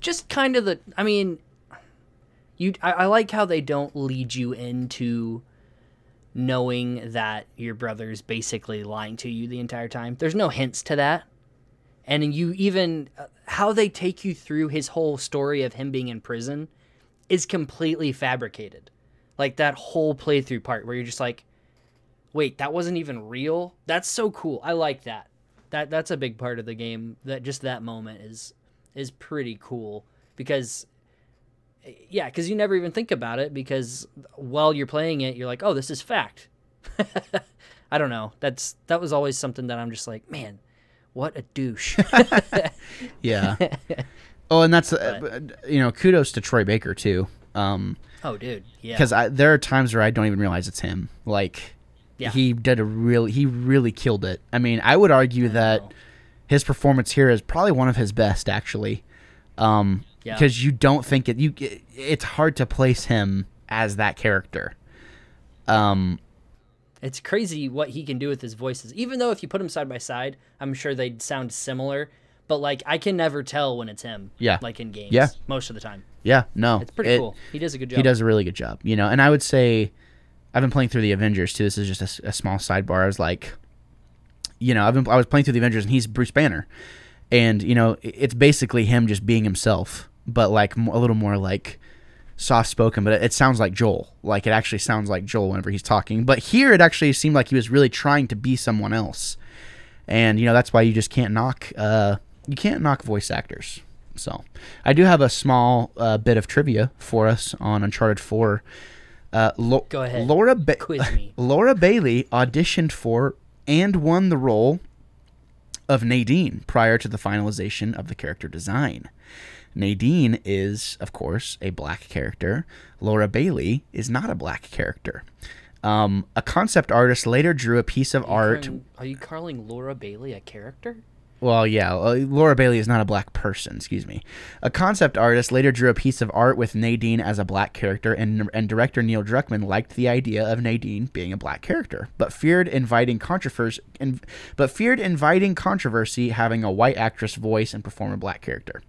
Just kind of the. I mean, you. I, I like how they don't lead you into knowing that your brother's basically lying to you the entire time. There's no hints to that, and you even uh, how they take you through his whole story of him being in prison is completely fabricated. Like that whole playthrough part where you're just like, wait, that wasn't even real. That's so cool. I like that. That that's a big part of the game. That just that moment is is pretty cool because yeah, because you never even think about it because while you're playing it, you're like, oh, this is fact. I don't know. That's that was always something that I'm just like, man, what a douche. Yeah. oh, and that's uh, you know kudos to Troy Baker too. Um, oh, dude, yeah. because there are times where I don't even realize it's him. Like Yeah. he did a really he really killed it. I mean, I would argue that know. his performance here is probably one of his best actually. Um Yeah. because you don't think it you it's hard to place him as that character. Um It's crazy what he can do with his voices. Even though if you put them side by side, I'm sure they'd sound similar. But like I can never tell when it's him. Yeah. Like in games. Yeah. Most of the time. yeah, no. It's pretty it- cool. He does a good job. He does a really good job, you know. And I would say, I've been playing through the Avengers too. This is just a small sidebar. I was like, you know, I've been I was playing through the Avengers, and he's Bruce Banner, and you know, it's basically him just being himself, but like a little more like soft spoken. But it, it sounds like Joel. Like it actually sounds like Joel whenever he's talking. But here, it actually seemed like he was really trying to be someone else, and you know, that's why you just can't knock. Uh, you can't knock voice actors. So, I do have a small uh, bit of trivia for us on Uncharted 4. Uh, Lo- Go ahead. Laura ba- Quiz me. Laura Bailey auditioned for and won the role of Nadine prior to the finalization of the character design. Nadine is, of course, a black character. Laura Bailey is not a black character. Um, a concept artist later drew a piece of art. Calling- Are you calling Laura Bailey a character? Well, yeah, uh, Laura Bailey is not a black person, excuse me. A concept artist later drew a piece of art with Nadine as a black character, and, and director Neil Druckmann liked the idea of Nadine being a black character, but feared inviting controversy. But feared inviting controversy having a white actress voice and perform a black character.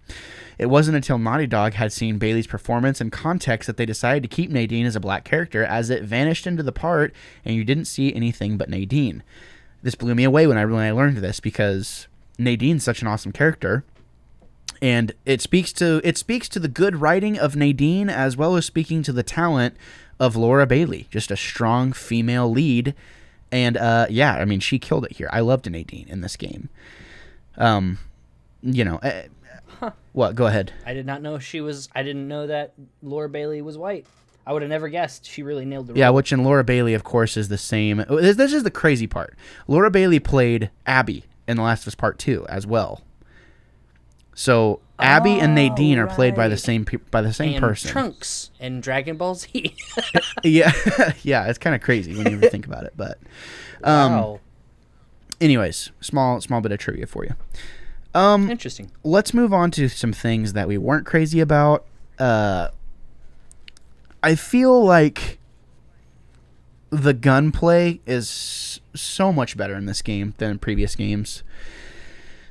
It wasn't until Naughty Dog had seen Bailey's performance and context that they decided to keep Nadine as a black character, as it vanished into the part, and you didn't see anything but Nadine. This blew me away when I when I learned this because Nadine's such an awesome character. And it speaks to it speaks to the good writing of Nadine as well as speaking to the talent of Laura Bailey, just a strong female lead. And uh, yeah, I mean she killed it here. I loved Nadine in this game. Um, you know, uh, what? Go ahead. I did not know she was. I didn't know that Laura Bailey was white. I would have never guessed. She really nailed the Yeah, role. which in Laura Bailey, of course, is the same. This, this is the crazy part. Laura Bailey played Abby in The Last of Us Part Two as well. So Abby and Nadine are played by the same pe- by the same and person. Trunks and Dragon Ball Z. yeah, yeah, it's kind of crazy when you ever think about it. But, um, wow. anyways, small small bit of trivia for you. Um, Interesting. let's move on to some things that we weren't crazy about. Uh, I feel like the gunplay is so much better in this game than previous games.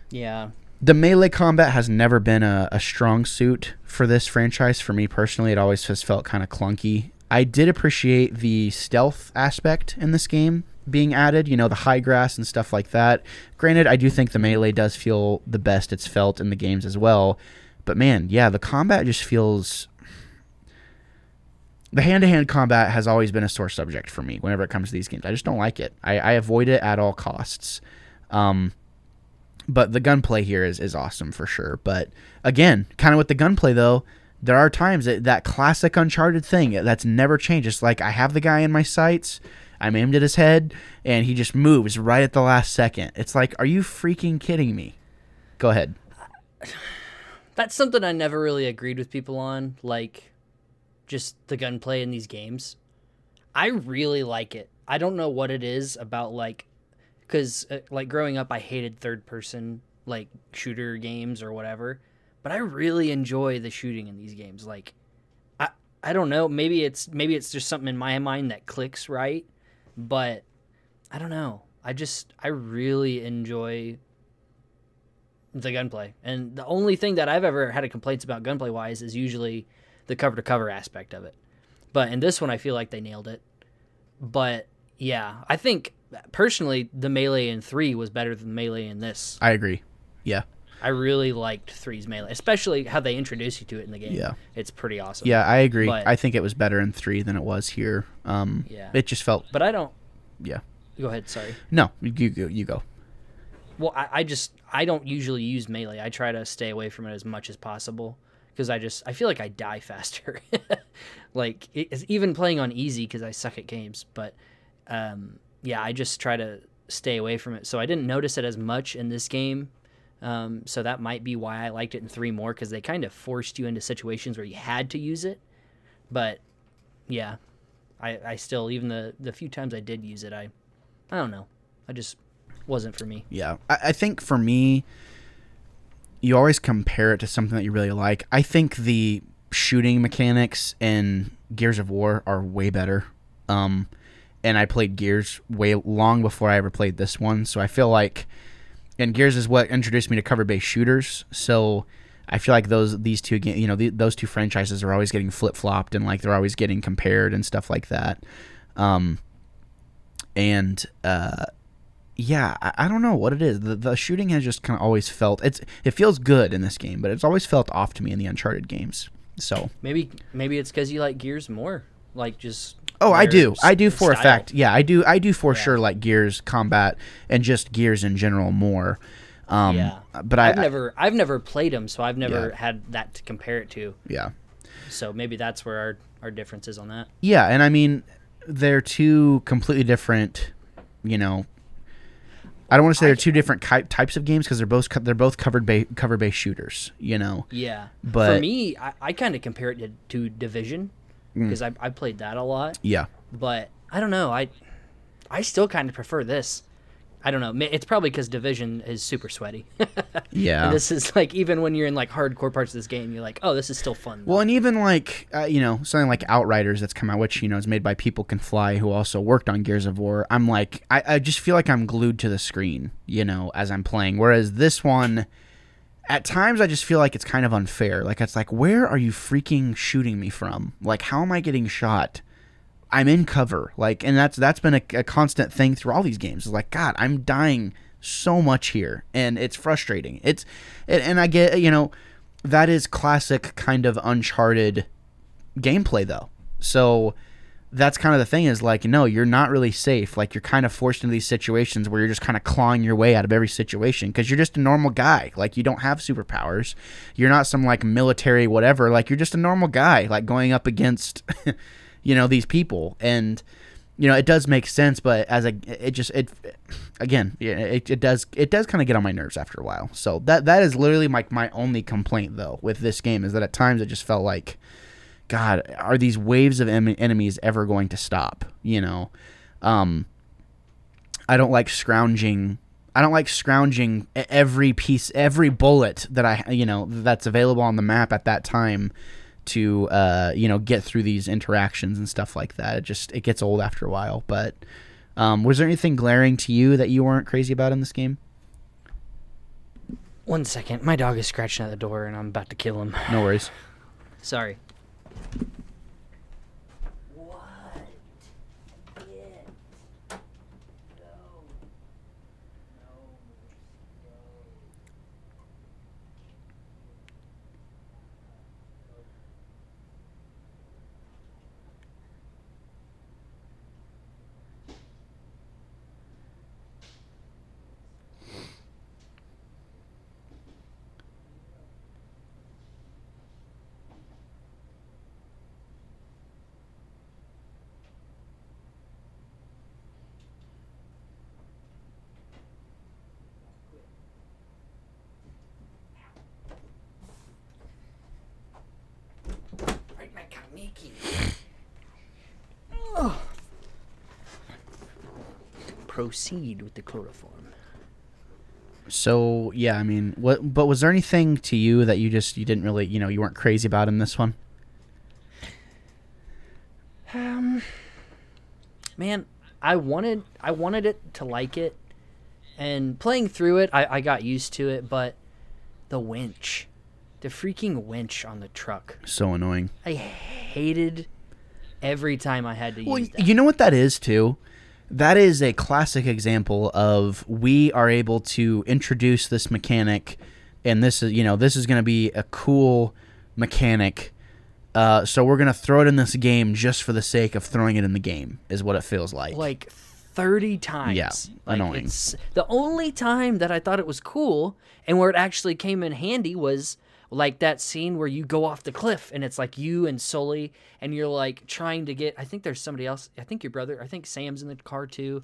Yeah. The melee combat has never been a, a strong suit for this franchise. For me personally, it always has felt kind of clunky. I did appreciate the stealth aspect in this game being added, you know, the high grass and stuff like that. Granted, I do think the melee does feel the best it's felt in the games as well. But man, yeah, the combat just feels. The hand to hand combat has always been a sore subject for me whenever it comes to these games. I just don't like it. I, I avoid it at all costs. Um, but the gunplay here is, is awesome for sure. But again, kind of with the gunplay though, there are times that that classic Uncharted thing that's never changed. It's like I have the guy in my sights, I'm aimed at his head, and he just moves right at the last second. It's like, are you freaking kidding me? Go ahead. That's something I never really agreed with people on, like just the gunplay in these games. I really like it. I don't know what it is about like cuz uh, like growing up I hated third person like shooter games or whatever, but I really enjoy the shooting in these games. Like I I don't know, maybe it's maybe it's just something in my mind that clicks right, but I don't know. I just I really enjoy the gunplay. And the only thing that I've ever had a complaints about gunplay wise is usually the cover to cover aspect of it. But in this one, I feel like they nailed it. But yeah, I think personally the melee in three was better than melee in this. I agree. Yeah. I really liked three's melee, especially how they introduce you to it in the game. Yeah. it's pretty awesome. Yeah, I agree. But- I think it was better in three than it was here. Um, Yeah. it just felt but I don't. yeah. Go ahead. Sorry. No, you go. You go. Well, I, I just I don't usually use melee. I try to stay away from it as much as possible because I just I feel like I die faster. like it's even playing on easy because I suck at games. But um, yeah, I just try to stay away from it. So I didn't notice it as much in this game. Um, so that might be why I liked it in three more because they kind of forced you into situations where you had to use it. But yeah, I, I still even the the few times I did use it, I I don't know, I just wasn't for me. Yeah, I, I think for me, you always compare it to something that you really like. I think the shooting mechanics in Gears of War are way better. Um, and I played Gears way long before I ever played this one, so I feel like, and Gears is what introduced me to cover-based shooters. So I feel like those these two you know the, those two franchises are always getting flip flopped and like they're always getting compared and stuff like that. Um, and uh, yeah, I, I don't know what it is. The, the shooting has just kind of always felt it's it feels good in this game, but it's always felt off to me in the Uncharted games. So Maybe maybe it's because you like Gears more, like just. oh, I do, I do for a fact. Yeah, I do, I do for Yeah. sure like Gears combat and just Gears in general more. Um, Yeah, but I, I've never I've never played them, so I've never Yeah. had that to compare it to. yeah. So maybe that's where our our difference is on that. Yeah, and I mean, they're two completely different. You know, I don't want to say they're two different ki- types of games because they're both co- they're both covered ba- cover based shooters. You know, Yeah, But- for me, I, I kind of compare it to, to Division Mm. because I I played that a lot. yeah, but I don't know. I I still kind of prefer this. I don't know. It's probably because Division is super sweaty. yeah. And this is like even when you're in like hardcore parts of this game, you're like, oh, this is still fun. Well, and even like uh, you know something like Outriders that's come out, which you know is made by People Can Fly, who also worked on Gears of War. I'm like, I, I just feel like I'm glued to the screen, you know, as I'm playing. Whereas this one, at times, I just feel like it's kind of unfair. Like it's like, where are you freaking shooting me from? Like, how am I getting shot? I'm in cover, like, and that's that's been a, a constant thing through all these games. It's like, God, I'm dying so much here, and it's frustrating. It's, and, and I get, you know, that is classic kind of Uncharted gameplay, though. So that's kind of the thing is like, no, you're not really safe. Like, you're kind of forced into these situations where you're just kind of clawing your way out of every situation because you're just a normal guy. Like, you don't have superpowers. You're not some like military whatever. Like, you're just a normal guy, like going up against. you know these people. And you know it does make sense but as a it just it again yeah, it, it does it does kind of get on my nerves after a while. So that that is literally my my only complaint though with this game is that at times it just felt like god are these waves of em- enemies ever going to stop you know? Um i don't like scrounging I don't like scrounging every piece, every bullet that I, you know, that's available on the map at that time to uh, you know get through these interactions and stuff like that. It just it gets old after a while. But um, was there anything glaring to you that you weren't crazy about in this game? One second, my dog is scratching at the door, and I'm about to kill him. No worries. Sorry. Right, my Kamiki. Proceed with the chloroform. So yeah, I mean, what? But was there anything to you that you just you didn't really you know you weren't crazy about in this one? Um, man, I wanted I wanted it to like it, and playing through it, I, I got used to it. But the winch, the freaking winch on the truck, So annoying. I hated every time I had to Well, use that. you know what that is too. That is a classic example of we are able to introduce this mechanic and this is you know this is going to be a cool mechanic. Uh, so we're gonna throw it in this game just for the sake of throwing it in the game, is what it feels like. like 30 times. Yeah, Like, annoying. the only time that I thought it was cool and where it actually came in handy was like that scene where you go off the cliff and it's like you and Sully and you're like trying to get I think there's somebody else. I think your brother, I think Sam's in the car too.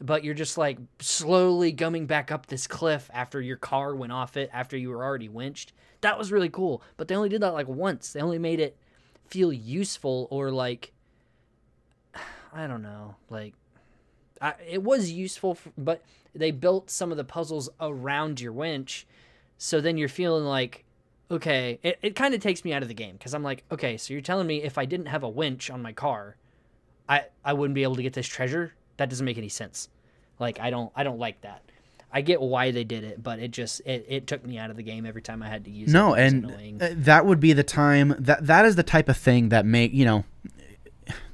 But you're just like slowly gumming back up this cliff after your car went off it after you were already winched. That was really cool. But they only did that like once. They only made it feel useful or like I don't know, like I, it was useful, f but they built some of the puzzles around your winch, so then you're feeling like, okay, it, it kind of takes me out of the game because I'm like, okay, so you're telling me if I didn't have a winch on my car, I I wouldn't be able to get this treasure. That doesn't make any sense. Like I don't I don't like that. I get why they did it, but it just it, it took me out of the game every time I had to use it. No, It was and annoying. uh, that would be the time that that is the type of thing that make you know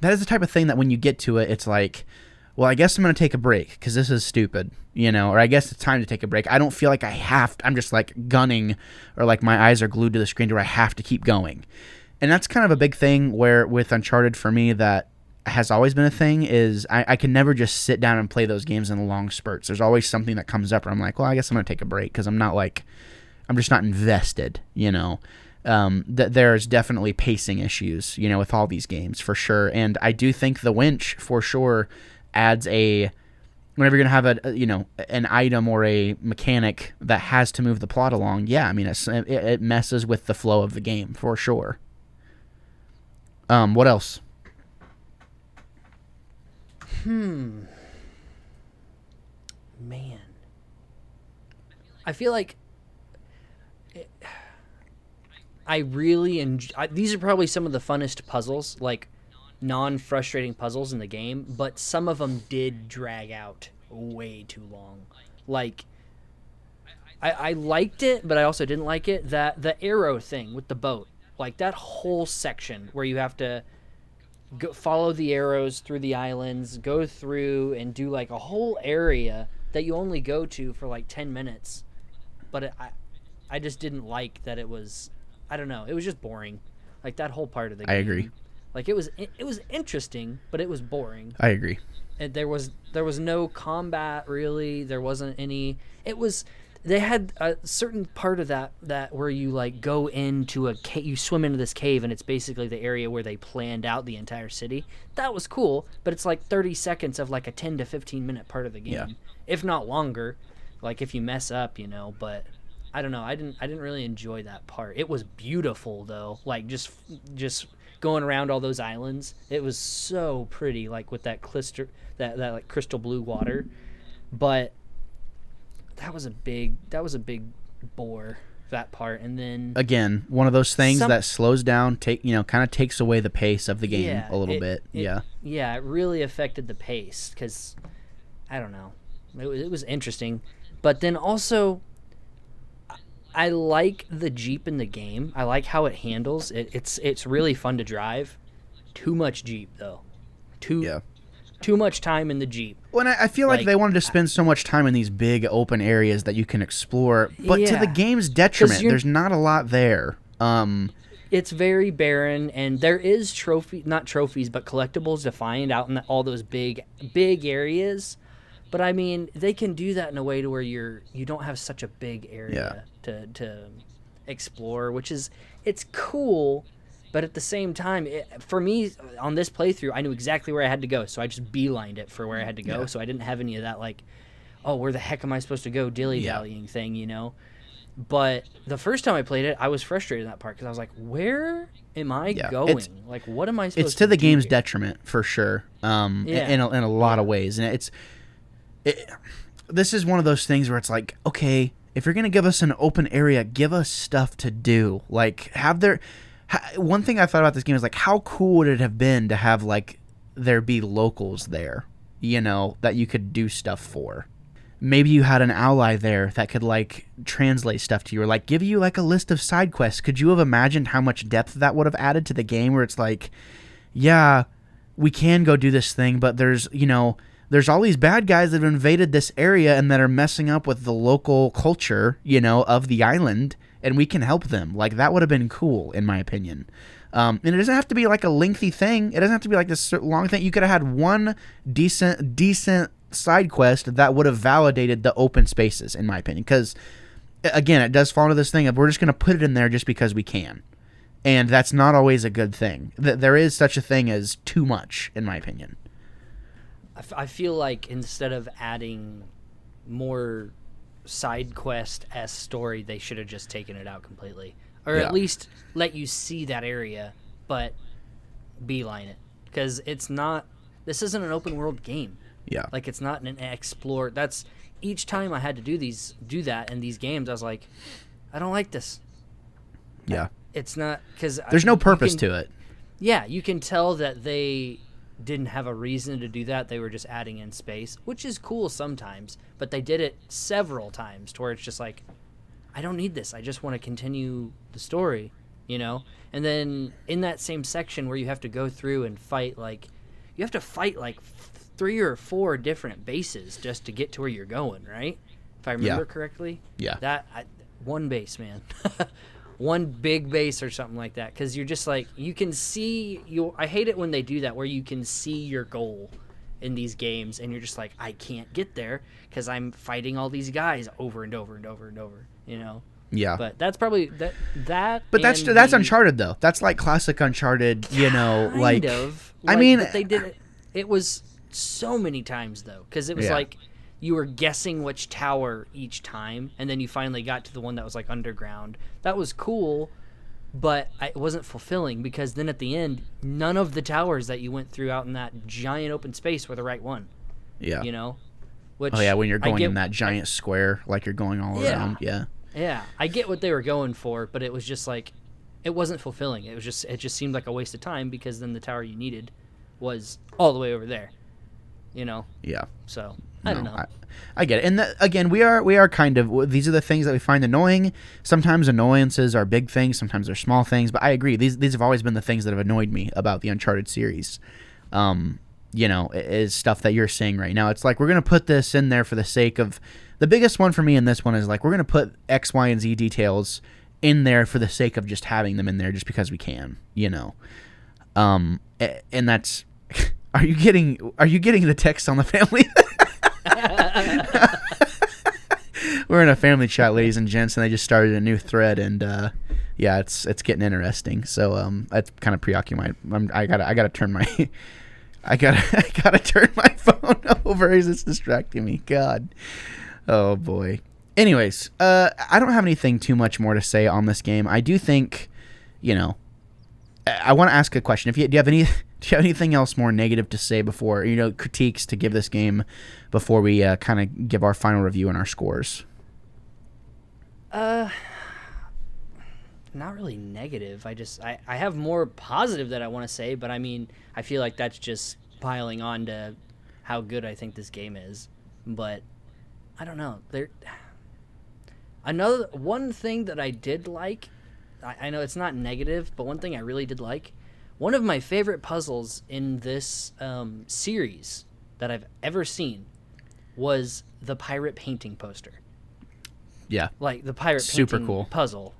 that is the type of thing that when you get to it, it's like, well, I guess I'm gonna take a break because this is stupid, you know, or I guess it's time to take a break. I don't feel like I have. to, I'm just like gunning, or like my eyes are glued to the screen, where I have to keep going, and that's kind of a big thing where with Uncharted for me that has always been a thing is I, I can never just sit down and play those games in long spurts. There's always something that comes up where I'm like, well, I guess I'm gonna take a break because I'm not like I'm just not invested, you know. Um, that there's definitely pacing issues, you know, with all these games for sure. And I do think the winch for sure adds a whenever you're gonna have a, you know an item or a mechanic that has to move the plot along. Yeah, I mean it, it messes with the flow of the game for sure. Um, what else? Hmm. Man i feel like it, i really enjoy I, these are probably some of the funnest puzzles like non-frustrating puzzles in the game but some of them did drag out way too long like I, I liked it but i also didn't like it that the arrow thing with the boat like that whole section where you have to go, follow the arrows through the islands, go through and do like a whole area that you only go to for like 10 minutes. But it, I I just didn't like that it was I don't know, it was just boring. Like that whole part of the game. I agree. Like it was it, was interesting, but it was boring. I agree. There was there was no combat really. There wasn't any it was they had a certain part of that that where you like go into a cave you swim into this cave and it's basically the area where they planned out the entire city that was cool but it's like 30 seconds of like a 10 to 15 minute part of the game Yeah. if not longer like if you mess up you know but i don't know i didn't i didn't really enjoy that part it was beautiful though like just just going around all those islands. It was so pretty like with that clister that that like crystal blue water. But that was a big that was a big bore that part. And then Again, one of those things Some- that slows down, take you know, kind of takes away the pace of the game Yeah, a little it- bit. it- yeah. yeah it really affected the pace because i don't know. It, it was interesting. But then also I- i like the jeep in the game. I like how it handles. It, it's it's really fun to drive. Too much jeep though. Too Yeah. too much time in the jeep. Well, I, I feel like, Like, they wanted to spend so much time in these big open areas that you can explore, but to the game's detriment, there's not a lot there. Um, it's very barren and there is trophy not trophies but collectibles to find out in the, all those big big areas. But i mean they can do that in a way to where you're you don't have such a big area to to explore which is it's cool but at the same time it, for me on this playthrough i knew exactly where i had to go so i just beelined it for where i had to go Yeah. so i didn't have any of that like oh where the heck am i supposed to go dilly dallying thing you know but the first time I played it, I was frustrated in that part because I was like, "Where am I Yeah, going? it's- like, what am I supposed it's to the do game's here?" detriment for sure. Um, Yeah. in a, in a lot of ways, and it's it, this is one of those things where it's like, okay, if you're gonna give us an open area, give us stuff to do. Like, have there. Ha, one thing I thought about this game is like, how cool would it have been to have like there be locals there, you know, that you could do stuff for. Maybe you had an ally there that could like translate stuff to you or like give you like a list of side quests. Could you have imagined how much depth that would have added to the game where it's like, yeah, we can go do this thing, but there's, you know, there's all these bad guys that have invaded this area and that are messing up with the local culture, you know, of the island, and we can help them. Like that would have been cool, in my opinion. Um, and it doesn't have to be like a lengthy thing. It doesn't have to be like this long thing. You could have had one decent, decent side quest that would have validated the open spaces, in my opinion. Because again, it does fall into this thing of we're just going to put it in there just because we can, and that's not always a good thing. Th- there is such a thing as too much, in my opinion. I, f- I feel like instead of adding more side quest s story, they should have just taken it out completely, or Yeah. at least let you see that area, but beeline it because it's not. This isn't an open world game. Yeah. Like it's not an explore. That's each time I had to do these, do that in these games. I was like, I don't like this. yeah. It's not because There's no purpose to it. Yeah, you can tell that they didn't have a reason to do that. They were just adding in space, which is cool sometimes, but they did it several times to where it's just like, I don't need this. I just want to continue the story, you know? And then in that same section where you have to go through and fight, like, you have to fight like three or four different bases just to get to where you're going, right? If I remember correctly. Yeah. That I, one base, man. one big base or something like that because you're just like you can see you i hate it when they do that where you can see your goal in these games and you're just like i can't get there because i'm fighting all these guys over and over and over and over you know Yeah. but that's probably that that But that's that's the- Uncharted though. That's like classic Uncharted. You know, kind like of I mean- but they did it it was so many times though because it was Yeah. like you were guessing which tower each time and then you finally got to the one that was like underground that was cool but I, it wasn't fulfilling because then at the end none of the towers that you went through out in that giant open space were the right one yeah. you know which oh yeah, when you're going get- in that giant square, like you're going all Yeah. around. Yeah. yeah i get what they were going for but it was just like it wasn't fulfilling it was just it just seemed like a waste of time because then the tower you needed was all the way over there you know Yeah. so i don't know I, I get it. And that, again, we are we are kind of these are the things that we find annoying. Sometimes annoyances are big things, sometimes they're small things. But I agree. These these have always been the things that have annoyed me about the Uncharted series. Um, you know, is stuff that you're saying right now. It's like we're gonna put this in there for the sake of the biggest one for me in this one is like we're gonna put X, Y, and Z details in there for the sake of just having them in there just because we can. You know, um, and that's. Are you getting Are you getting the text on the family? We're in a family chat, ladies and gents, and they just started a new thread, and uh, yeah, it's it's getting interesting. So um, that's kind of preoccupied. I'm, I gotta I gotta turn my I gotta I gotta turn my phone over as it's distracting me. God, oh boy. Anyways, uh, I don't have anything too much more to say on this game. I do think, you know, I, want to ask a question. If you do you have any do you have anything else more negative to say before you know critiques to give this game before we uh, kind of give our final review and our scores? Uh, not really negative. I just I, I have more positive that I want to say, but I mean I feel like that's just piling on to how good I think this game is. But I don't know. There another one thing that I did like. I, I know it's not negative, but one thing I really did like. One of my favorite puzzles in this um, series that I've ever seen was the pirate painting poster Yeah, like the pirate Super painting cool. puzzle.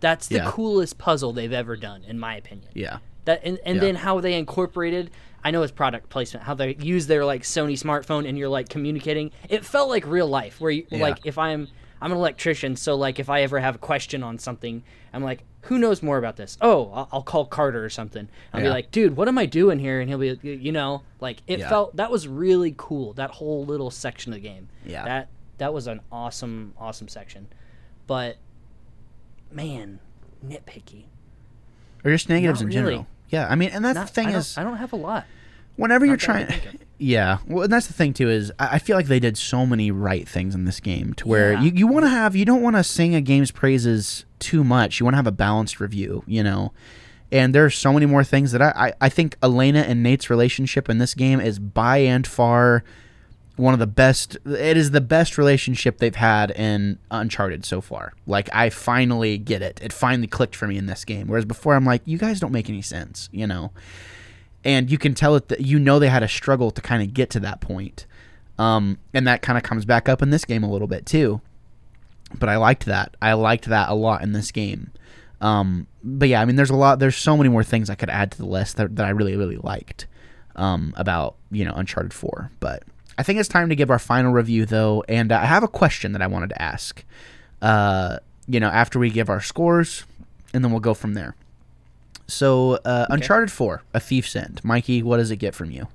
That's the Yeah. coolest puzzle they've ever done, in my opinion. yeah, That and, and Yeah. then how they incorporated. I know it's product placement. How they use their like Sony smartphone and you're like communicating. It felt like real life, where you Yeah. like if I'm I'm an electrician, so like if I ever have a question on something, I'm like, who knows more about this? Oh, I'll, I'll call Carter or something. I'll be like, dude, what am I doing here? And he'll be, you know, like it Yeah. felt that was really cool. That whole little section of the game. Yeah. That that was an awesome awesome section, but man, nitpicky. or just negatives Not in general. Yeah, I mean, and that's Not, the thing I is, I don't have a lot. Whenever you're Not I trying, can think of. yeah, well, and that's the thing too is I I feel like they did so many right things in this game to where Yeah. you, you want to have you don't want to sing a game's praises too much. You want to have a balanced review, you know. And there are so many more things that I, I, I think Elena and Nate's relationship in this game is by and far one of the best it is the best relationship they've had in uncharted so far like i finally get it it finally clicked for me in this game whereas before i'm like you guys don't make any sense you know and you can tell it that you know they had a struggle to kind of get to that point. Um, and that kind of comes back up in this game a little bit too. But I liked that. I liked that a lot in this game. Um, but yeah, I mean, there's a lot. There's so many more things I could add to the list that, that I really, really liked um, about you know Uncharted Four. But I think it's time to give our final review though, and I have a question that I wanted to ask. Uh, you know, after we give our scores, and then we'll go from there. So, uh, Okay. Uncharted Four: A Thief's End. Mikey, what does it get from you?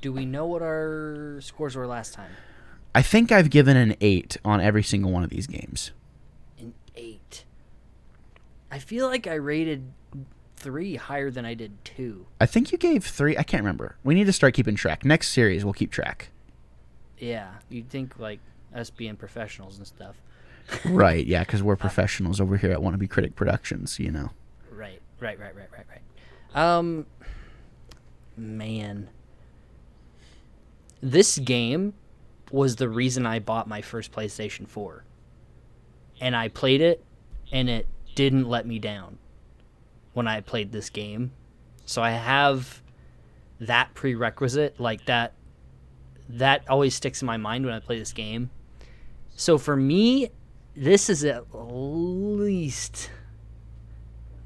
Do we know what our scores were last time? I think I've given an eight on every single one of these games. An eight. I feel like I rated three higher than I did two. I think you gave three. I can't remember. We need to start keeping track. Next series, we'll keep track. Yeah, you'd think like us being professionals and stuff. right? Yeah, because we're professionals over here at Wannabe Critic Productions. You know. Right, right, right, right, right. Um, man, this game was the reason I bought my first PlayStation 4. And I played it, and it didn't let me down when I played this game. So I have that prerequisite, like that. That always sticks in my mind when I play this game. So for me, this is at least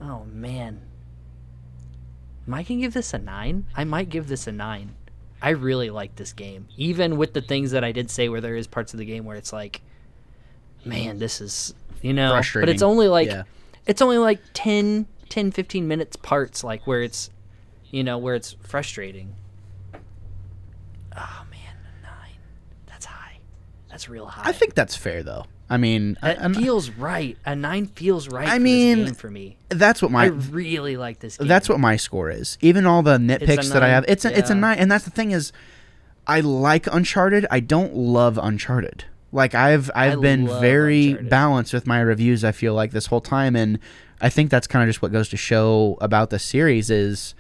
Oh man. Am I gonna give this a nine? I might give this a nine. I really like this game. Even with the things that I did say where there is parts of the game where it's like man, this is you know but it's only like Yeah. it's only like 10, 10 15 minutes parts like where it's you know, where it's frustrating. Oh man, a nine. That's high. That's real high. I think that's fair, though. I mean, I, I'm- feels right. A nine feels right. I for mean, for me. that's what my I really like this game. that's what my score is. Even all the nitpicks that I have, it's a, it's a nine. And that's the thing is, I like Uncharted. I don't love Uncharted. Like I've I've been very Uncharted. balanced with my reviews. I feel like this whole time, and I think that's kind of just what goes to show about the series is,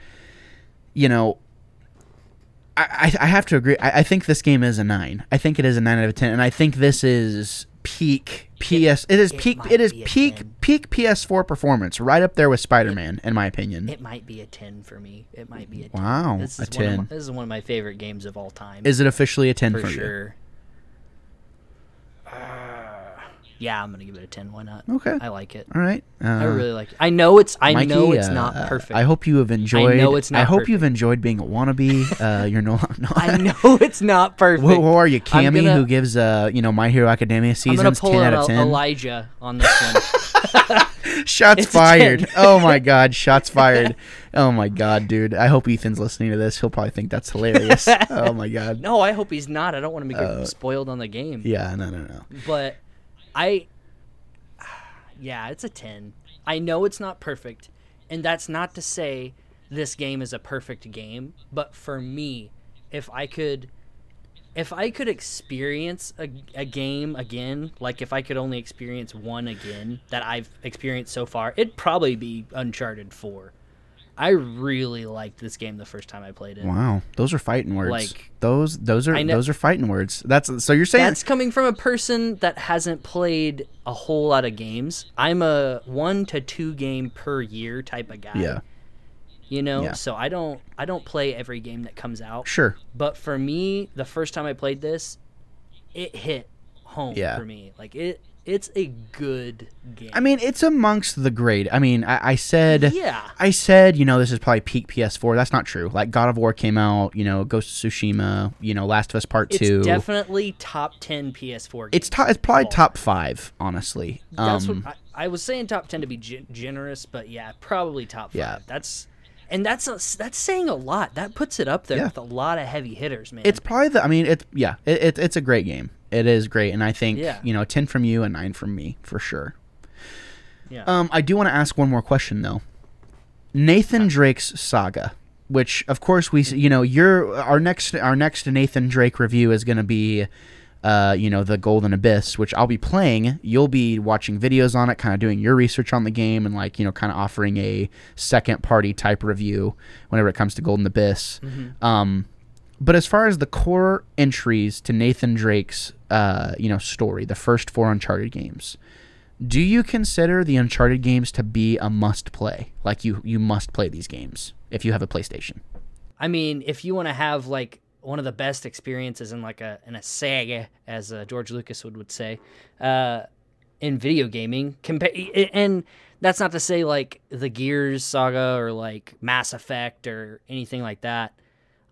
you know. I, I I have to agree. I, I think this game is a nine. I think it is a nine out of ten, and I think this is peak PS. It is it peak. It is peak 10. peak PS4 performance, right up there with Spider Man, in my opinion. It might be a ten for me. It might be a 10. Wow, This a is one of 10. my, this is one of my favorite games of all time. Is it officially a ten for for, you? sure. Uh, yeah, I'm gonna give it a ten. Why not? Okay. I like it. All right. Uh, I really like it. I know it's. I Mikey, know it's uh, not perfect. I hope you have enjoyed. I know it's not. I hope you've enjoyed being a wannabe. Uh, you're no. I know it's not perfect. Who, who are you, Cammy, gonna- who gives uh, you know, My Hero Academia seasons ten out of ten? Elijah on this one. Shots It's fired. oh my god, shots fired. Oh my god, dude. I hope Ethan's listening to this. He'll probably think that's hilarious. oh my god. no, I hope he's not. I don't want him to get Uh, spoiled on the game. Yeah, no, no, no. but I yeah, it's a 10. I know it's not perfect, and that's not to say this game is a perfect game, but for me, if I could if I could experience a, a game again, like if I could only experience one again that I've experienced so far, it'd probably be Uncharted 4. I really liked this game the first time I played it. Wow, those are fighting words. Like, those, those are know- those are fighting words. That's so you're saying That's coming from a person that hasn't played a whole lot of games. I'm a one to two game per year type of guy. yeah, You know, Yeah. so I don't I don't play every game that comes out. sure. But for me, the first time I played this, it hit home Yeah. for me. Like it it's a good game. I mean, it's amongst the grade. I mean, I, I said, Yeah. I said, you know, this is probably peak PS4. That's not true. Like God of War came out, you know, Ghost of Tsushima, you know, Last of Us Part it's Two. definitely top 10 PS4 games. it's top. It's probably top five, honestly. That's um, what I, I was saying top 10 to be gen- generous, but yeah, probably top 5. Yeah. That's and that's a, that's saying a lot. That puts it up there Yeah. with a lot of heavy hitters, man. it's probably the. I mean, it's yeah, it, it, it's a great game. It is great, and I think Yeah. you know, ten from you and nine from me for sure. yeah. Um, I do want to ask one more question though. Nathan Drake's saga, which of course we, you know, your our next our next Nathan Drake review is going to be, uh, you know, the Golden Abyss, which I'll be playing. You'll be watching videos on it, kind of doing your research on the game, and like you know, kind of offering a second party type review whenever it comes to Golden Abyss. Um, but as far as the core entries to Nathan Drake's, uh, you know, story, the first four Uncharted games, Do you consider the Uncharted games to be a must play? Like you you must play these games if you have a PlayStation. I mean, if you want to have like one of the best experiences in like a in a saga, as uh, George Lucas would would say, uh, in video gaming, compa- and that's not to say like the Gears saga or like Mass Effect or anything like that.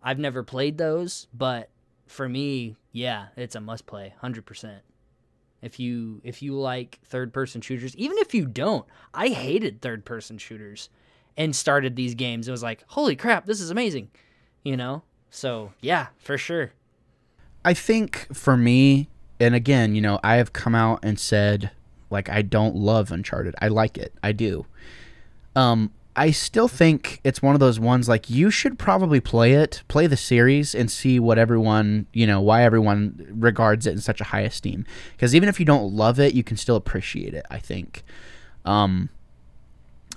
I've never played those, but for me, yeah, it's a must play, hundred percent. If you if you like third person shooters, even if you don't, I hated third person shooters and started these games. It was like, holy crap, this is amazing, you know. So yeah, for sure. I think for me, and again, you know, I have come out and said like I don't love Uncharted. I like it. I do. Um, I still think it's one of those ones like you should probably play it, play the series, and see what everyone, you know, why everyone regards it in such a high esteem. Because even if you don't love it, you can still appreciate it. I think. Um,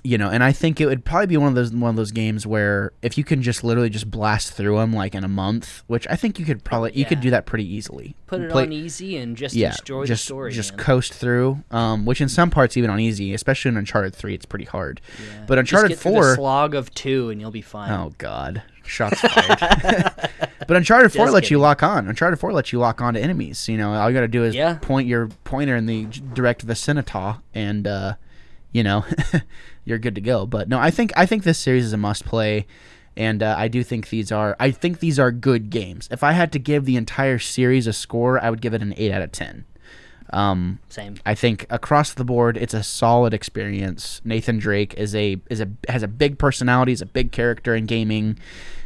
you know, and I think it would probably be one of those one of those games where if you can just literally just blast through them like in a month, which I think you could probably you could do that pretty easily. Put it Play- on easy and just yeah, enjoy just the story. just man. coast through. Um, which in some parts even on easy, especially in Uncharted Three, it's pretty hard. Yeah. But Uncharted get through the Four, slog of two, and you'll be fine. oh god, shots fired. but Uncharted Four lets you lock on. Uncharted Four lets you lock on to enemies. You know, all you got to do is Yeah. point your pointer in the direct vicinity, and uh, you know, you're good to go. But no, I think I think this series is a must play. And uh, I do think these are. I think these are good games. If I had to give the entire series a score, I would give it an eight out of ten. Um, Same. I think across the board, it's a solid experience. Nathan Drake is a is a has a big personality, is a big character in gaming,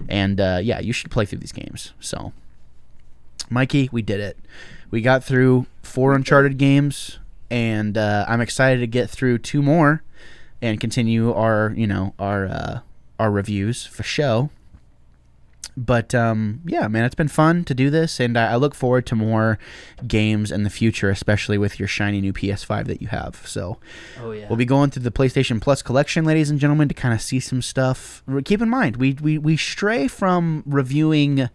and uh, yeah, you should play through these games. So, Mikey, we did it. We got through four Uncharted games, and uh, I'm excited to get through two more and continue our you know our uh, our reviews for show. But um, yeah, man, it's been fun to do this, and I, I look forward to more games in the future, especially with your shiny new PS5 that you have. So Oh yeah. we'll be going through the PlayStation Plus collection, ladies and gentlemen, to kind of see some stuff. Keep in mind, we we we stray from reviewing,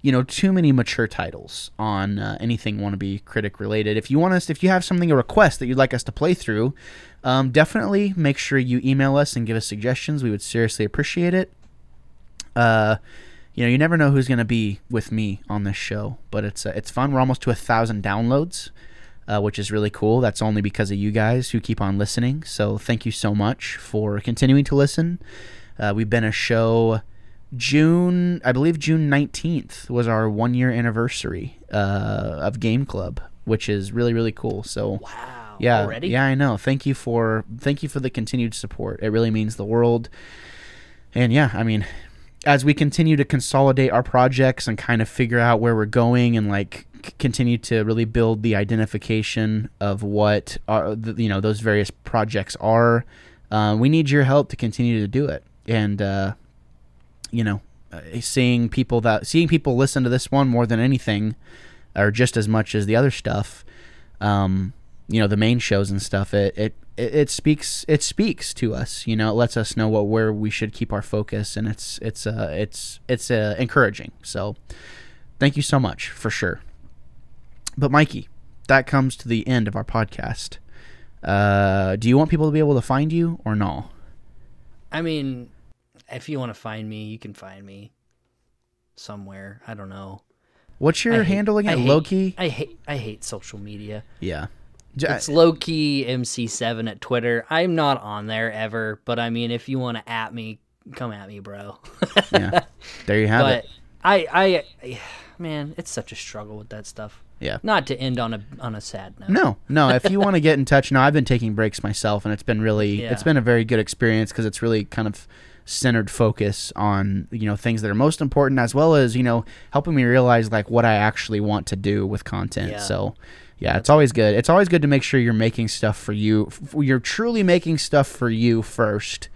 you know, too many mature titles on uh, anything be critic related. If you want us, if you have something a request that you'd like us to play through, um, definitely make sure you email us and give us suggestions. We would seriously appreciate it. Uh, you know, you never know who's going to be with me on this show, but it's uh, it's fun. We're almost to a thousand downloads, uh, which is really cool. That's only because of you guys who keep on listening. So thank you so much for continuing to listen. Uh, we've been a show. June, I believe June nineteenth was our one year anniversary uh, of Game Club, which is really really cool. So wow. yeah, Already. yeah, I know. Thank you for thank you for the continued support. It really means the world. And yeah, I mean, as we continue to consolidate our projects and kind of figure out where we're going and like c- continue to really build the identification of what are the, you know those various projects are, uh, we need your help to continue to do it. And uh, you know, uh, seeing people that seeing people listen to this one more than anything, or just as much as the other stuff. Um, you know the main shows and stuff it, it it speaks it speaks to us you know it lets us know what where we should keep our focus and it's it's uh it's it's uh, encouraging. So thank you so much for sure. But mikey that comes to the end of our podcast. Uh do you want people to be able to find you or no I mean, if you want to find me, you can find me somewhere. I don't know. what's your I handle I again hate- loki I hate I hate social media. yeah It's low key MC7 at Twitter. I'm not on there ever, but I mean, if you want to at me, come at me, bro. yeah there you have but it I, I, man, it's such a struggle with that stuff. yeah Not to end on a on a sad note. No, no. If you want to get in touch, no, I've been taking breaks myself, and it's been really, it's been a very good experience because it's really kind of centered focus on you know things that are most important, as well as you know helping me realize like what I actually want to do with content. Yeah. So, yeah, it's always good. It's always good to make sure you're making stuff for you. You're truly making stuff for you first.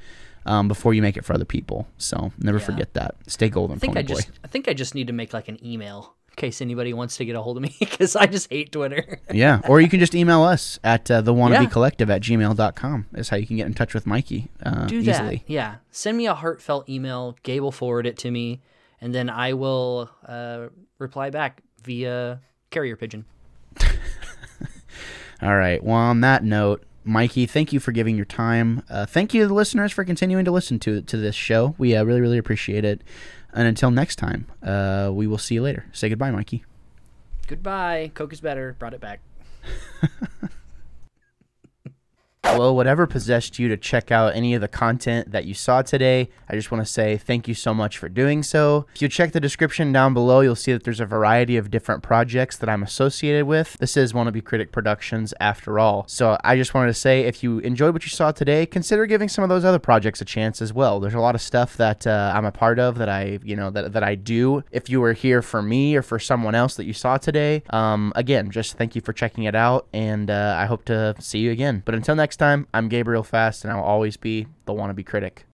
Um, before you make it for other people, so never Yeah. forget that. Stay golden, I think I boy. just I think I just need to make like an email in case anybody wants to get a hold of me because I just hate Twitter. yeah, or you can just email us at uh, the wannabe Yeah. collective at gmail.com is how you can get in touch with Mikey uh, Do that. easily. Yeah. Send me a heartfelt email. Gabe will forward it to me, and then I will uh, reply back via carrier pigeon. All right. Well, on that note, Mikey, thank you for giving your time. Uh, thank you, to the listeners, for continuing to listen to to this show. We uh, really, really appreciate it. And until next time, uh, we will see you later. Say goodbye, Mikey. Goodbye. Coke is better. Brought it back. Well, whatever possessed you to check out any of the content that you saw today, I just want to say thank you so much for doing so. If you check the description down below, you'll see that there's a variety of different projects that I'm associated with. This is Wannabe Critic Productions after all. So I just wanted to say if you enjoyed what you saw today, consider giving some of those other projects a chance as well. There's a lot of stuff that uh, I'm a part of that I, you know, that, that I do. If you were here for me or for someone else that you saw today, um, again, just thank you for checking it out, and uh, I hope to see you again. But until next time, I'm Gabriel Fast, and I'll always be the wannabe critic.